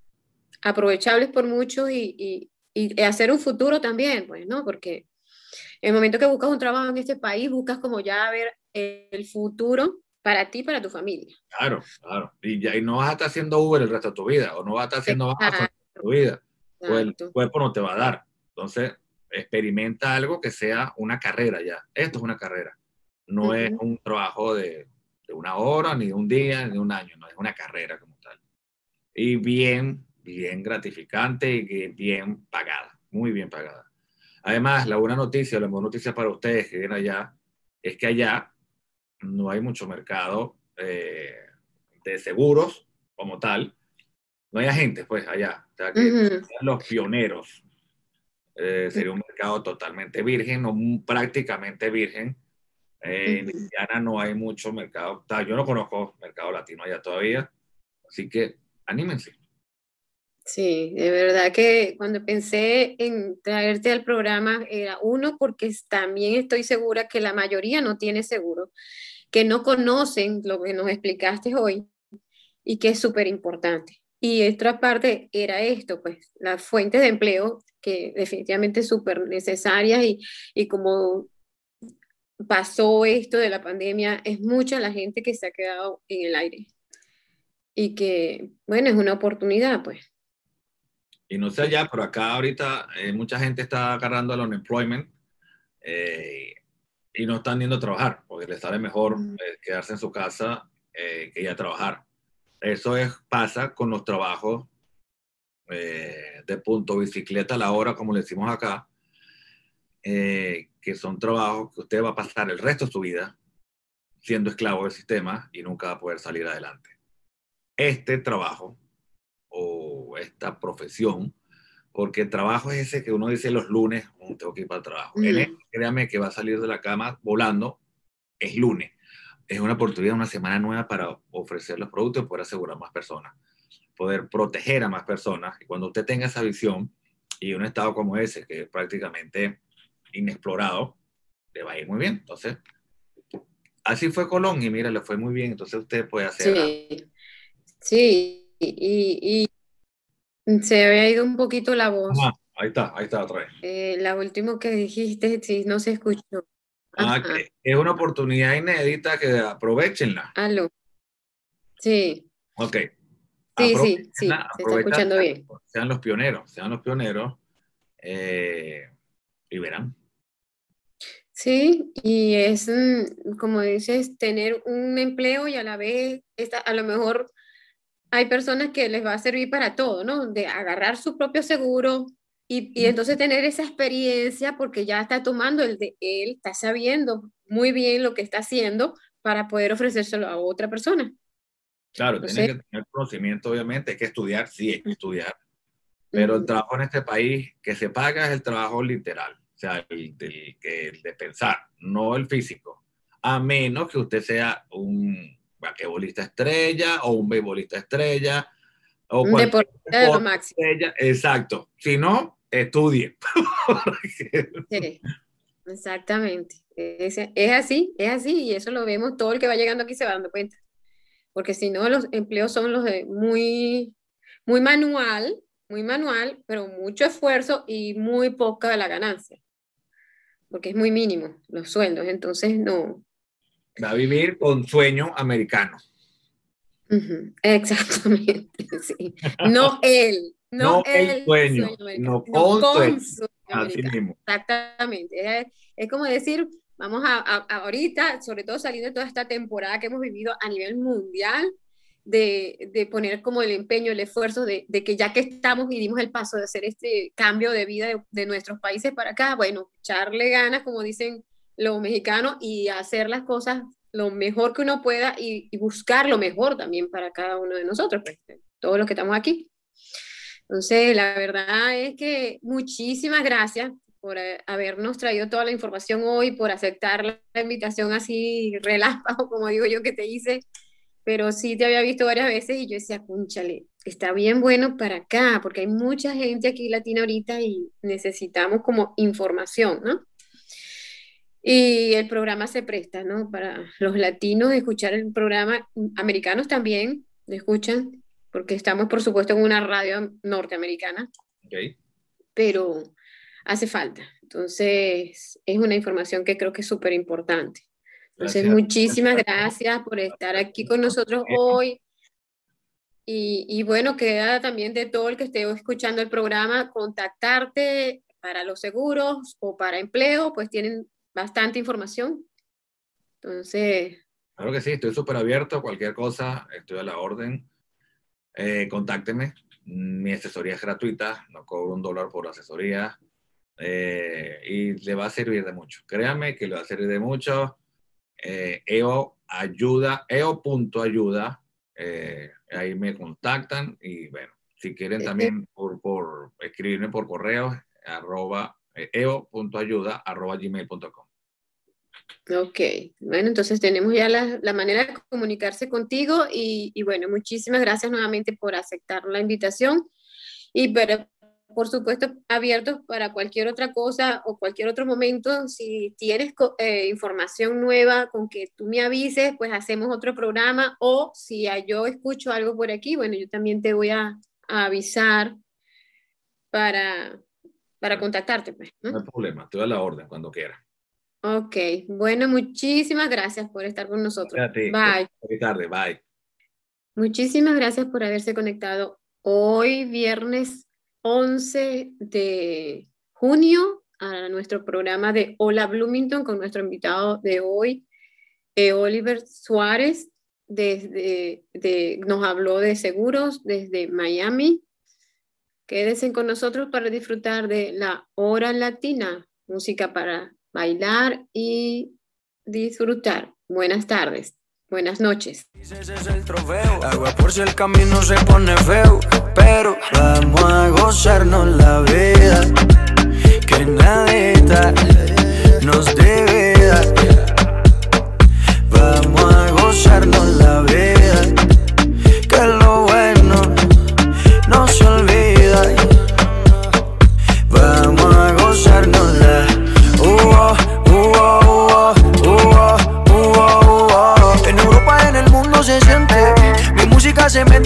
Speaker 2: aprovechables por muchos y, y- y hacer un futuro también, pues, ¿no? Porque en el momento que buscas un trabajo en este país, buscas como ya ver el futuro para ti y para tu familia.
Speaker 3: Claro, claro. Y, ya, y no vas a estar haciendo Uber el resto de tu vida, o no vas a estar haciendo resto de tu vida, o el cuerpo no te va a dar. Entonces, experimenta algo que sea una carrera ya. Esto es una carrera. No es un trabajo de, de una hora, ni de un día, ni de un año, no, es una carrera como tal. Y bien, bien gratificante y bien pagada, muy bien pagada. Además, la buena noticia, la buena noticia para ustedes que vienen allá, es que allá no hay mucho mercado eh, de seguros como tal. No hay agentes, pues, allá. O sea, que
Speaker 2: Ujú.
Speaker 3: sean los pioneros. Eh, sería un mercado totalmente virgen, o un- prácticamente virgen. Eh, en. Indiana no hay mucho mercado. yo no conozco mercado latino allá todavía. Así que anímense.
Speaker 2: Sí, de verdad que cuando pensé en traerte al programa era uno porque también estoy segura que la mayoría no tiene seguro, que no conocen lo que nos explicaste hoy y que es súper importante. Y otra parte era esto, pues las fuentes de empleo que definitivamente súper necesarias y, y como pasó esto de la pandemia, es mucha la gente que se ha quedado en el aire y que, bueno, es una oportunidad, pues.
Speaker 3: Y no sé allá, pero acá ahorita eh, mucha gente está agarrando el unemployment eh, y no están yendo a trabajar porque les sale mejor
Speaker 2: Mm.
Speaker 3: eh, quedarse en su casa eh, que ir a trabajar. Eso es, pasa con los trabajos eh, de punto bicicleta a la hora, como le decimos acá, eh, que son trabajos que usted va a pasar el resto de su vida siendo esclavo del sistema y nunca va a poder salir adelante. Este trabajo o esta profesión, porque el trabajo es ese que uno dice los lunes, "Oh, tengo que ir para el trabajo.
Speaker 2: Mm.
Speaker 3: Este, créame que va a salir de la cama volando, es lunes. Es una oportunidad, una semana nueva para ofrecer los productos y poder asegurar más personas, poder proteger a más personas. Y cuando usted tenga esa visión y un estado como ese, que es prácticamente inexplorado, le va a ir muy bien. Entonces, así fue Colón y mira, le fue muy bien. Entonces usted puede hacer...
Speaker 2: Sí, sí, y, y se había ido un poquito la voz.
Speaker 3: Ah, ahí está, ahí está otra vez.
Speaker 2: Eh, la última que dijiste, sí, no se escuchó.
Speaker 3: Ah, que es una oportunidad inédita que aprovechenla.
Speaker 2: Aló. Sí,
Speaker 3: Ok.
Speaker 2: sí, sí, sí, se está escuchando bien.
Speaker 3: Sean los pioneros, sean los pioneros eh, y verán.
Speaker 2: Sí, y es, mm, como dices, tener un empleo y a la vez, esta, a lo mejor hay personas que les va a servir para todo, ¿no? De agarrar su propio seguro y, y entonces tener esa experiencia porque ya está tomando el de él, está sabiendo muy bien lo que está haciendo para poder ofrecérselo a otra persona.
Speaker 3: Claro,
Speaker 2: sé.
Speaker 3: que tener conocimiento, obviamente, hay que estudiar, sí, hay que estudiar, pero el trabajo en este país que se paga es el trabajo literal, o sea, el, que- el de pensar, no el físico, a menos que usted sea un basquetbolista estrella o un beisbolista estrella o
Speaker 2: Un deportista de lo máximo.
Speaker 3: estrella, exacto, si no, estudie.
Speaker 2: Sí, exactamente. Es, es así, es así, y eso lo vemos, todo el que va llegando aquí se va dando cuenta. Porque si no, los empleos son los de muy, muy manual, muy manual, pero mucho esfuerzo y muy poca la ganancia. Porque es muy mínimo los sueldos, entonces no.
Speaker 3: Va a vivir con sueño americano.
Speaker 2: Exactamente, sí. No él, no,
Speaker 3: No el
Speaker 2: el
Speaker 3: sueño,
Speaker 2: americano,
Speaker 3: no con sueño.
Speaker 2: sueño
Speaker 3: Así mismo.
Speaker 2: Exactamente. Es, es como decir, vamos a, a- a ahorita, sobre todo saliendo de toda esta temporada que hemos vivido a nivel mundial, de, de poner como el empeño, el esfuerzo de, de que ya que estamos y dimos el paso de hacer este cambio de vida de, de nuestros países para acá, bueno, echarle ganas, como dicen los mexicanos, y hacer las cosas lo mejor que uno pueda y, y buscar lo mejor también para cada uno de nosotros, pues, todos los que estamos aquí. Entonces, la verdad es que muchísimas gracias por eh, habernos traído toda la información hoy, por aceptar la, invitación así relámpago, como digo yo que te hice, pero sí te había visto varias veces y yo decía, cúnchale, está bien bueno para acá, porque hay mucha gente aquí latina ahorita y necesitamos como información, ¿no? Y el programa se presta, ¿no? Para los latinos escuchar el programa, americanos también escuchan, porque estamos, por supuesto, en una radio norteamericana,
Speaker 3: Ok.
Speaker 2: pero hace falta. Entonces, es una información que creo que es súper importante. Entonces,
Speaker 3: Gracias.
Speaker 2: muchísimas gracias por estar aquí con nosotros hoy. Y, y bueno, queda también de todo el que esté escuchando el programa, contactarte para los seguros o para empleo, pues tienen bastante información. Entonces,
Speaker 3: Claro que sí, estoy súper abierto. Cualquier cosa, estoy a la orden. Eh, contácteme. Mi asesoría es gratuita, no cobro un dólar por asesoría. eh, y le va a servir de mucho. Créanme que le va a servir de mucho. Eh, EO ayuda, EO.ayuda. eh, ahí me contactan y bueno, si quieren también por, por escribirme por correo, arroba, eh, eo.ayuda, arroba gmail.com.
Speaker 2: Ok, bueno, entonces tenemos ya la, la manera de comunicarse contigo y, y bueno, muchísimas gracias nuevamente por aceptar la invitación y pero, por supuesto abiertos para cualquier otra cosa o cualquier otro momento. Si tienes eh, información nueva con que tú me avises, pues hacemos otro programa o si yo escucho algo por aquí, bueno, yo también te voy a, a avisar para, para contactarte, pues, ¿no?
Speaker 3: No hay problema, estoy a la orden cuando quiera.
Speaker 2: Ok, bueno, muchísimas gracias por estar con nosotros. Bye.
Speaker 3: Feliz tarde, bye.
Speaker 2: Muchísimas gracias por haberse conectado hoy, viernes 11 de junio, a nuestro programa de Hola Bloomington con nuestro invitado de hoy, eh, Oliver Suárez, desde, de- nos habló de seguros desde Miami. Quédense con nosotros para disfrutar de la hora latina, música para bailar y disfrutar. Buenas tardes, buenas noches.
Speaker 6: Ese es el trofeo. Agua por si el camino se pone feo. Pero vamos a gozarnos la vida. Que nadita nos debe dar. Vamos a gozarnos la vida.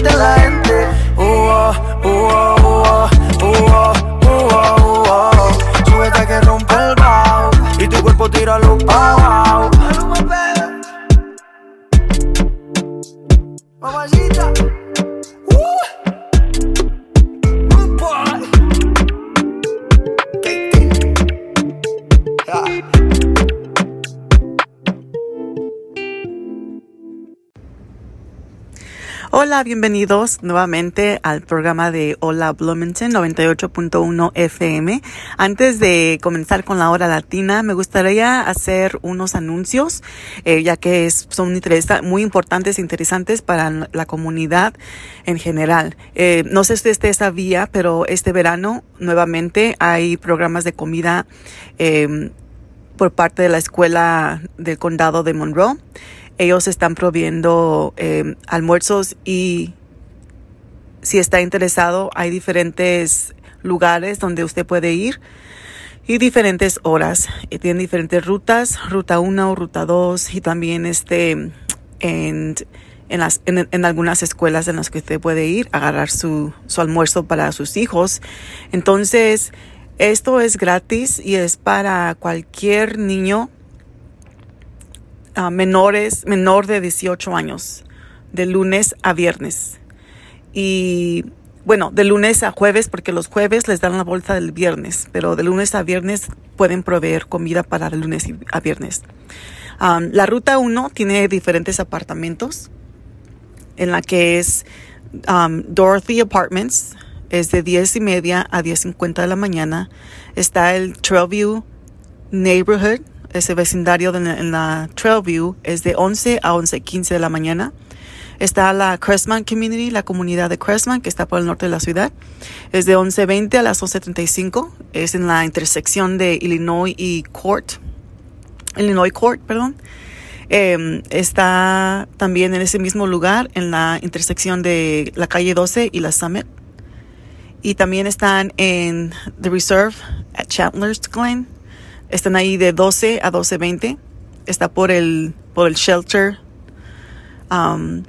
Speaker 6: Música se
Speaker 7: Hola, bienvenidos nuevamente al programa de Hola Bloomington 98.1 FM. Antes de comenzar con la hora latina, me gustaría hacer unos anuncios, eh, ya que es- son muy importantes e interesantes para la comunidad en general. Eh, no sé si usted sabía, pero este verano nuevamente hay programas de comida eh, por parte de la escuela del condado de Monroe. Ellos están proviendo eh, almuerzos y si está interesado hay diferentes lugares donde usted puede ir y diferentes horas. Y tienen diferentes rutas, ruta 1, ruta 2 y también este en, en, las, en, en algunas escuelas en las que usted puede ir a agarrar su, su almuerzo para sus hijos. Entonces, esto es gratis y es para cualquier niño ah, menores, menor de 18 años. de lunes a viernes. Y bueno, de lunes a jueves, porque los jueves les dan la bolsa del viernes, pero de lunes a viernes pueden proveer comida para de lunes a viernes. La ruta 1 tiene diferentes apartamentos, en la que es um, Dorothy Apartments, es de 10 y media a 10.50 de la mañana. Está el Trailview Neighborhood, ese vecindario en la Trailview, es de 11 a 11.15 de la mañana. Está la Crestman Community, la comunidad de Crestman, que está por el norte de la ciudad. Es de 11.20 a las 11.35. Es en la intersección de Illinois y Court. Illinois Court, perdón. Em, está también en ese mismo lugar, en la intersección de la calle 12 y la Summit. Y también están en The Reserve at Chandler's Glen. Están ahí de 12 a 12.20. Está por el, por el shelter. Um,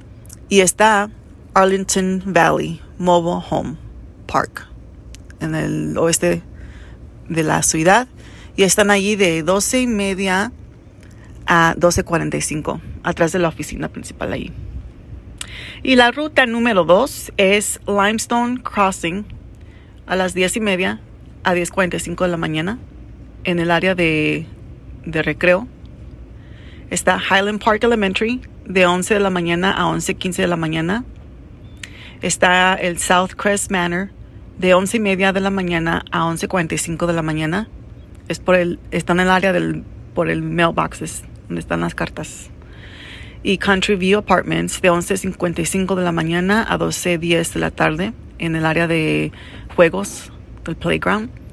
Speaker 7: y está Arlington Valley Mobile Home Park en el oeste de la ciudad y están allí de 12 y media a 12.45 atrás de la oficina principal allí. Y la ruta número 2 es Limestone Crossing a las 10 y media a 10.45 de la mañana en el área de, de recreo. Está Highland Park Elementary de 11 de la mañana a 11.15 de la mañana. Está el South Crest Manor de 11 y media de la mañana a 11.45 de la mañana. Es por el, está en el área del, por el mailboxes, donde están las cartas. Y Country View Apartments de 11.55 de la mañana a 12.10 de la tarde en el área de juegos del playground.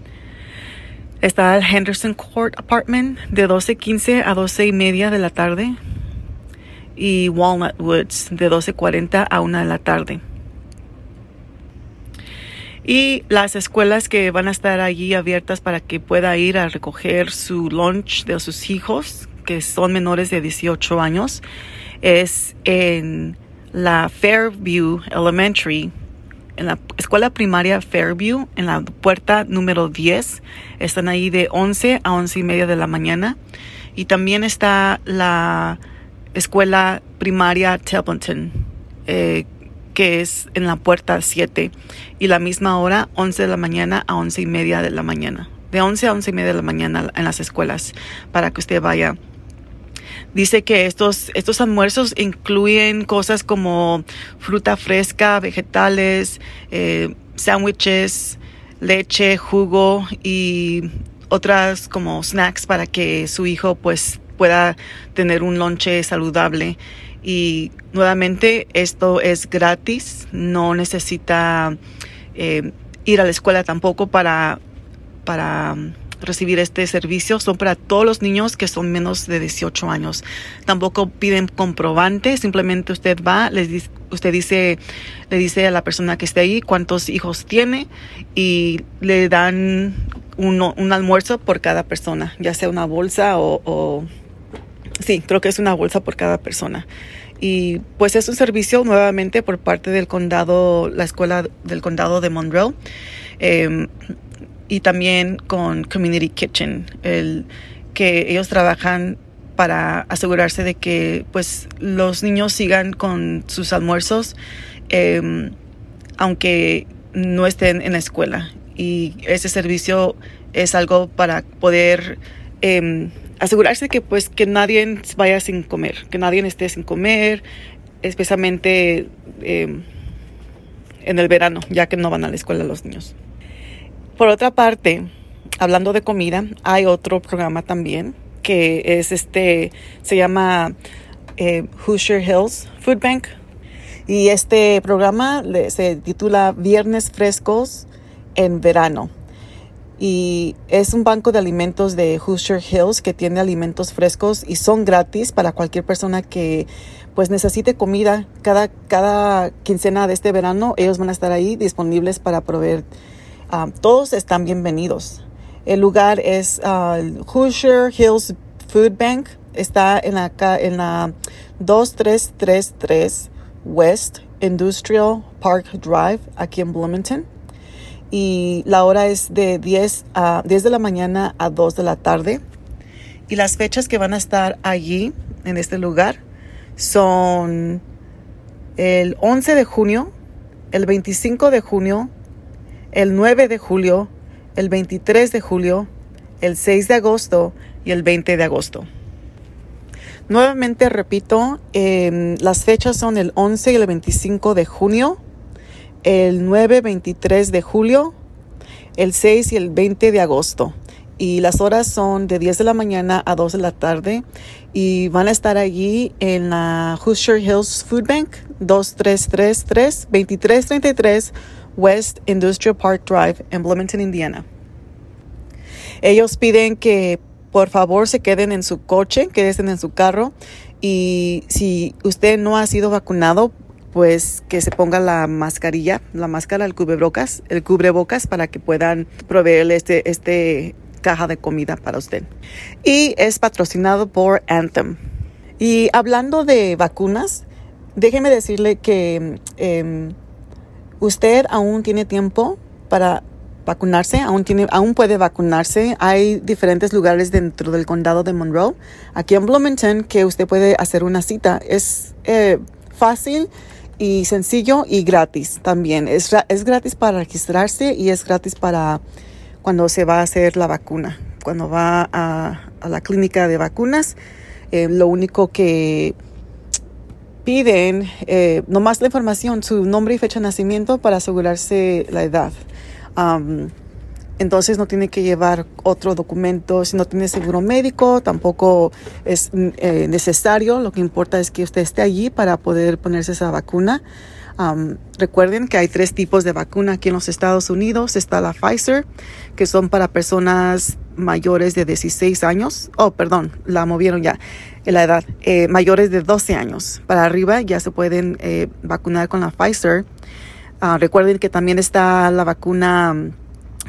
Speaker 7: Está el Henderson Court Apartment de 12.15 a 12 y media de la tarde y Walnut Woods de 12.40 a 1 de la tarde. Y las escuelas que van a estar allí abiertas para que pueda ir a recoger su lunch de sus hijos, que son menores de 18 años, es en la Fairview Elementary, en la escuela primaria Fairview, en la puerta número 10. Están ahí de 11 a 11 y media de la mañana. Y también está la escuela primaria Templeton, eh, que es en la puerta 7, y la misma hora, 11 de la mañana a 11 y media de la mañana. De 11 a 11 y media de la mañana en las escuelas, para que usted vaya. Dice que estos, estos almuerzos incluyen cosas como fruta fresca, vegetales, eh, sándwiches, leche, jugo y otras como snacks para que su hijo pues pueda tener un lonche saludable. Y nuevamente esto es gratis, no necesita eh, ir a la escuela tampoco para, para recibir este servicio. Son para todos los niños que son menos de 18 años. Tampoco piden comprobante, simplemente usted va, les usted dice, le dice a la persona que esté ahí cuántos hijos tiene y le dan un, un almuerzo por cada persona, ya sea una bolsa o Sí, creo que es una bolsa por cada persona. Y pues es un servicio nuevamente por parte del condado, la escuela del condado de Monroe. Em, y también con Community Kitchen, el, que ellos trabajan para asegurarse de que pues los niños sigan con sus almuerzos em, aunque no estén en la escuela y ese servicio es algo para poder eh, asegurarse que pues que nadie vaya sin comer, que nadie esté sin comer, especialmente em, en el verano, ya que no van a la escuela los niños. Por otra parte, hablando de comida, hay otro programa también que es este, se llama eh, Hoosier Hills Food Bank. Y este programa se titula Viernes Frescos en Verano y es un banco de alimentos de Hoosier Hills que tiene alimentos frescos y son gratis para cualquier persona que pues necesite comida cada, cada quincena de este verano ellos van a estar ahí disponibles para proveer ah, todos están bienvenidos. El lugar es uh, Hoosier Hills Food Bank. Está en la, en la 2333 West Industrial Park Drive aquí en Bloomington. Y la hora es de 10, a, 10 de la mañana a 2 de la tarde. Y las fechas que van a estar allí, en este lugar, son el 11 de junio, el 25 de junio, el 9 de julio, el 23 de julio, el 6 de agosto y el 20 de agosto. Nuevamente repito, em, las fechas son el 11 y el 25 de junio, el 9, 23 de julio, el 6 y el 20 de agosto. Y las horas son de 10 de la mañana a 2 de la tarde. Y van a estar allí en la Hoosier Hills Food Bank, 2333 2333 West Industrial Park Drive en Bloomington, Indiana. Ellos piden que por favor se queden en su coche, queden en su carro y si usted no ha sido vacunado, pues que se ponga la mascarilla, la máscara, el cubrebocas, el cubrebocas para que puedan proveerle este, este caja de comida para usted. Y es patrocinado por Anthem. Y hablando de vacunas, déjeme decirle que em, usted aún tiene tiempo para vacunarse, aún, tiene, aún puede vacunarse. Hay diferentes lugares dentro del condado de Monroe, aquí en Bloomington, que usted puede hacer una cita. Es eh, fácil y sencillo y gratis también. Es, es gratis para registrarse y es gratis para cuando se va a hacer la vacuna. Cuando va a, la clínica de vacunas, eh, lo único que piden, eh, nomás la información, su nombre y fecha de nacimiento para asegurarse la edad. entonces no tiene que llevar otro documento. Si no tiene seguro médico, tampoco es eh, necesario. Lo que importa es que usted esté allí para poder ponerse esa vacuna recuerden que hay tres tipos de vacuna aquí en los Estados Unidos. Está la Pfizer, que son para personas mayores de 16 años. Oh, perdón, la movieron ya. En la edad, eh, mayores de 12 años para arriba ya se pueden eh, vacunar con la Pfizer. Ah, recuerden que también está la vacuna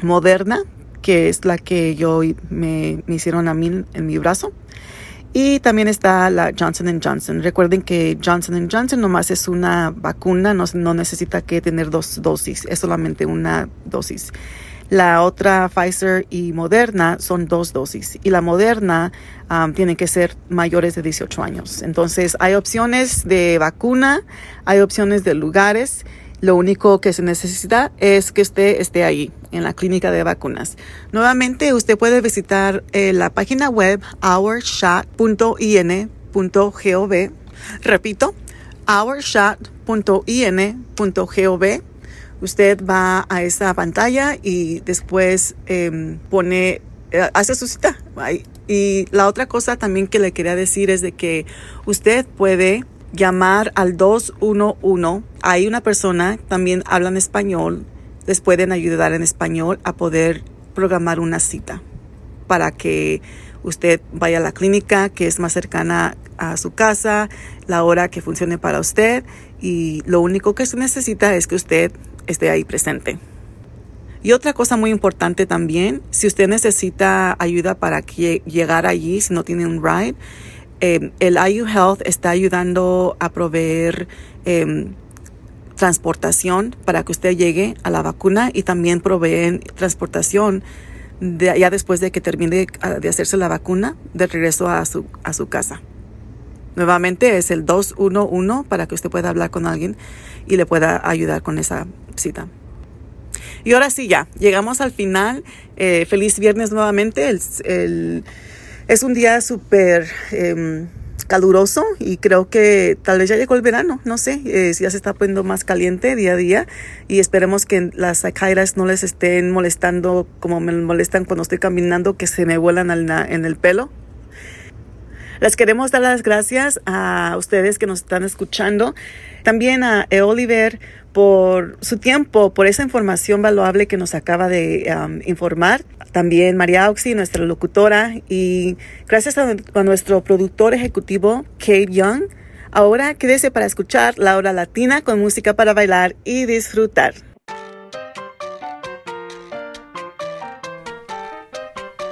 Speaker 7: moderna, que es la que yo me, me hicieron a mí en mi brazo. Y también está la Johnson Johnson. Recuerden que Johnson Johnson nomás es una vacuna, no, no necesita que tener dos dosis, es solamente una dosis. La otra Pfizer y Moderna son dos dosis y la Moderna um, tiene que ser mayores de 18 años. Entonces hay opciones de vacuna, hay opciones de lugares lo único que se necesita es que usted esté ahí en la clínica de vacunas. Nuevamente, usted puede visitar eh, la página web ourshot.in.gov. Repito, ourshot.in.gov. Usted va a esa pantalla y después em, pone, eh, hace su cita. Y la otra cosa también que le quería decir es de que usted puede llamar al 211. Hay una persona, también hablan español, les pueden ayudar en español a poder programar una cita para que usted vaya a la clínica que es más cercana a su casa, la hora que funcione para usted y lo único que se necesita es que usted esté ahí presente. Y otra cosa muy importante también, si usted necesita ayuda para llegar allí, si no tiene un ride, Em, el IU Health está ayudando a proveer em, transportación para que usted llegue a la vacuna y también proveen transportación ya después de que termine ah, de hacerse la vacuna de regreso a su, a su casa. Nuevamente es el 211 para que usted pueda hablar con alguien y le pueda ayudar con esa Y ahora sí, ya, llegamos al final. Eh, feliz viernes nuevamente. es un día súper em, caluroso y creo que tal vez ya llegó el verano, no sé, eh, ya se está poniendo más caliente día a día y esperemos que las sacairas no les estén molestando como me molestan cuando estoy caminando, que se me vuelan en el pelo. Les queremos dar las gracias a ustedes que nos están escuchando, también a E. Oliver por su tiempo, por esa información valuable que nos acaba de um, informar. También María Auxi, nuestra locutora, y gracias a, nuestro productor ejecutivo, Kate Young. Ahora quédese para escuchar la hora latina con música para bailar y disfrutar.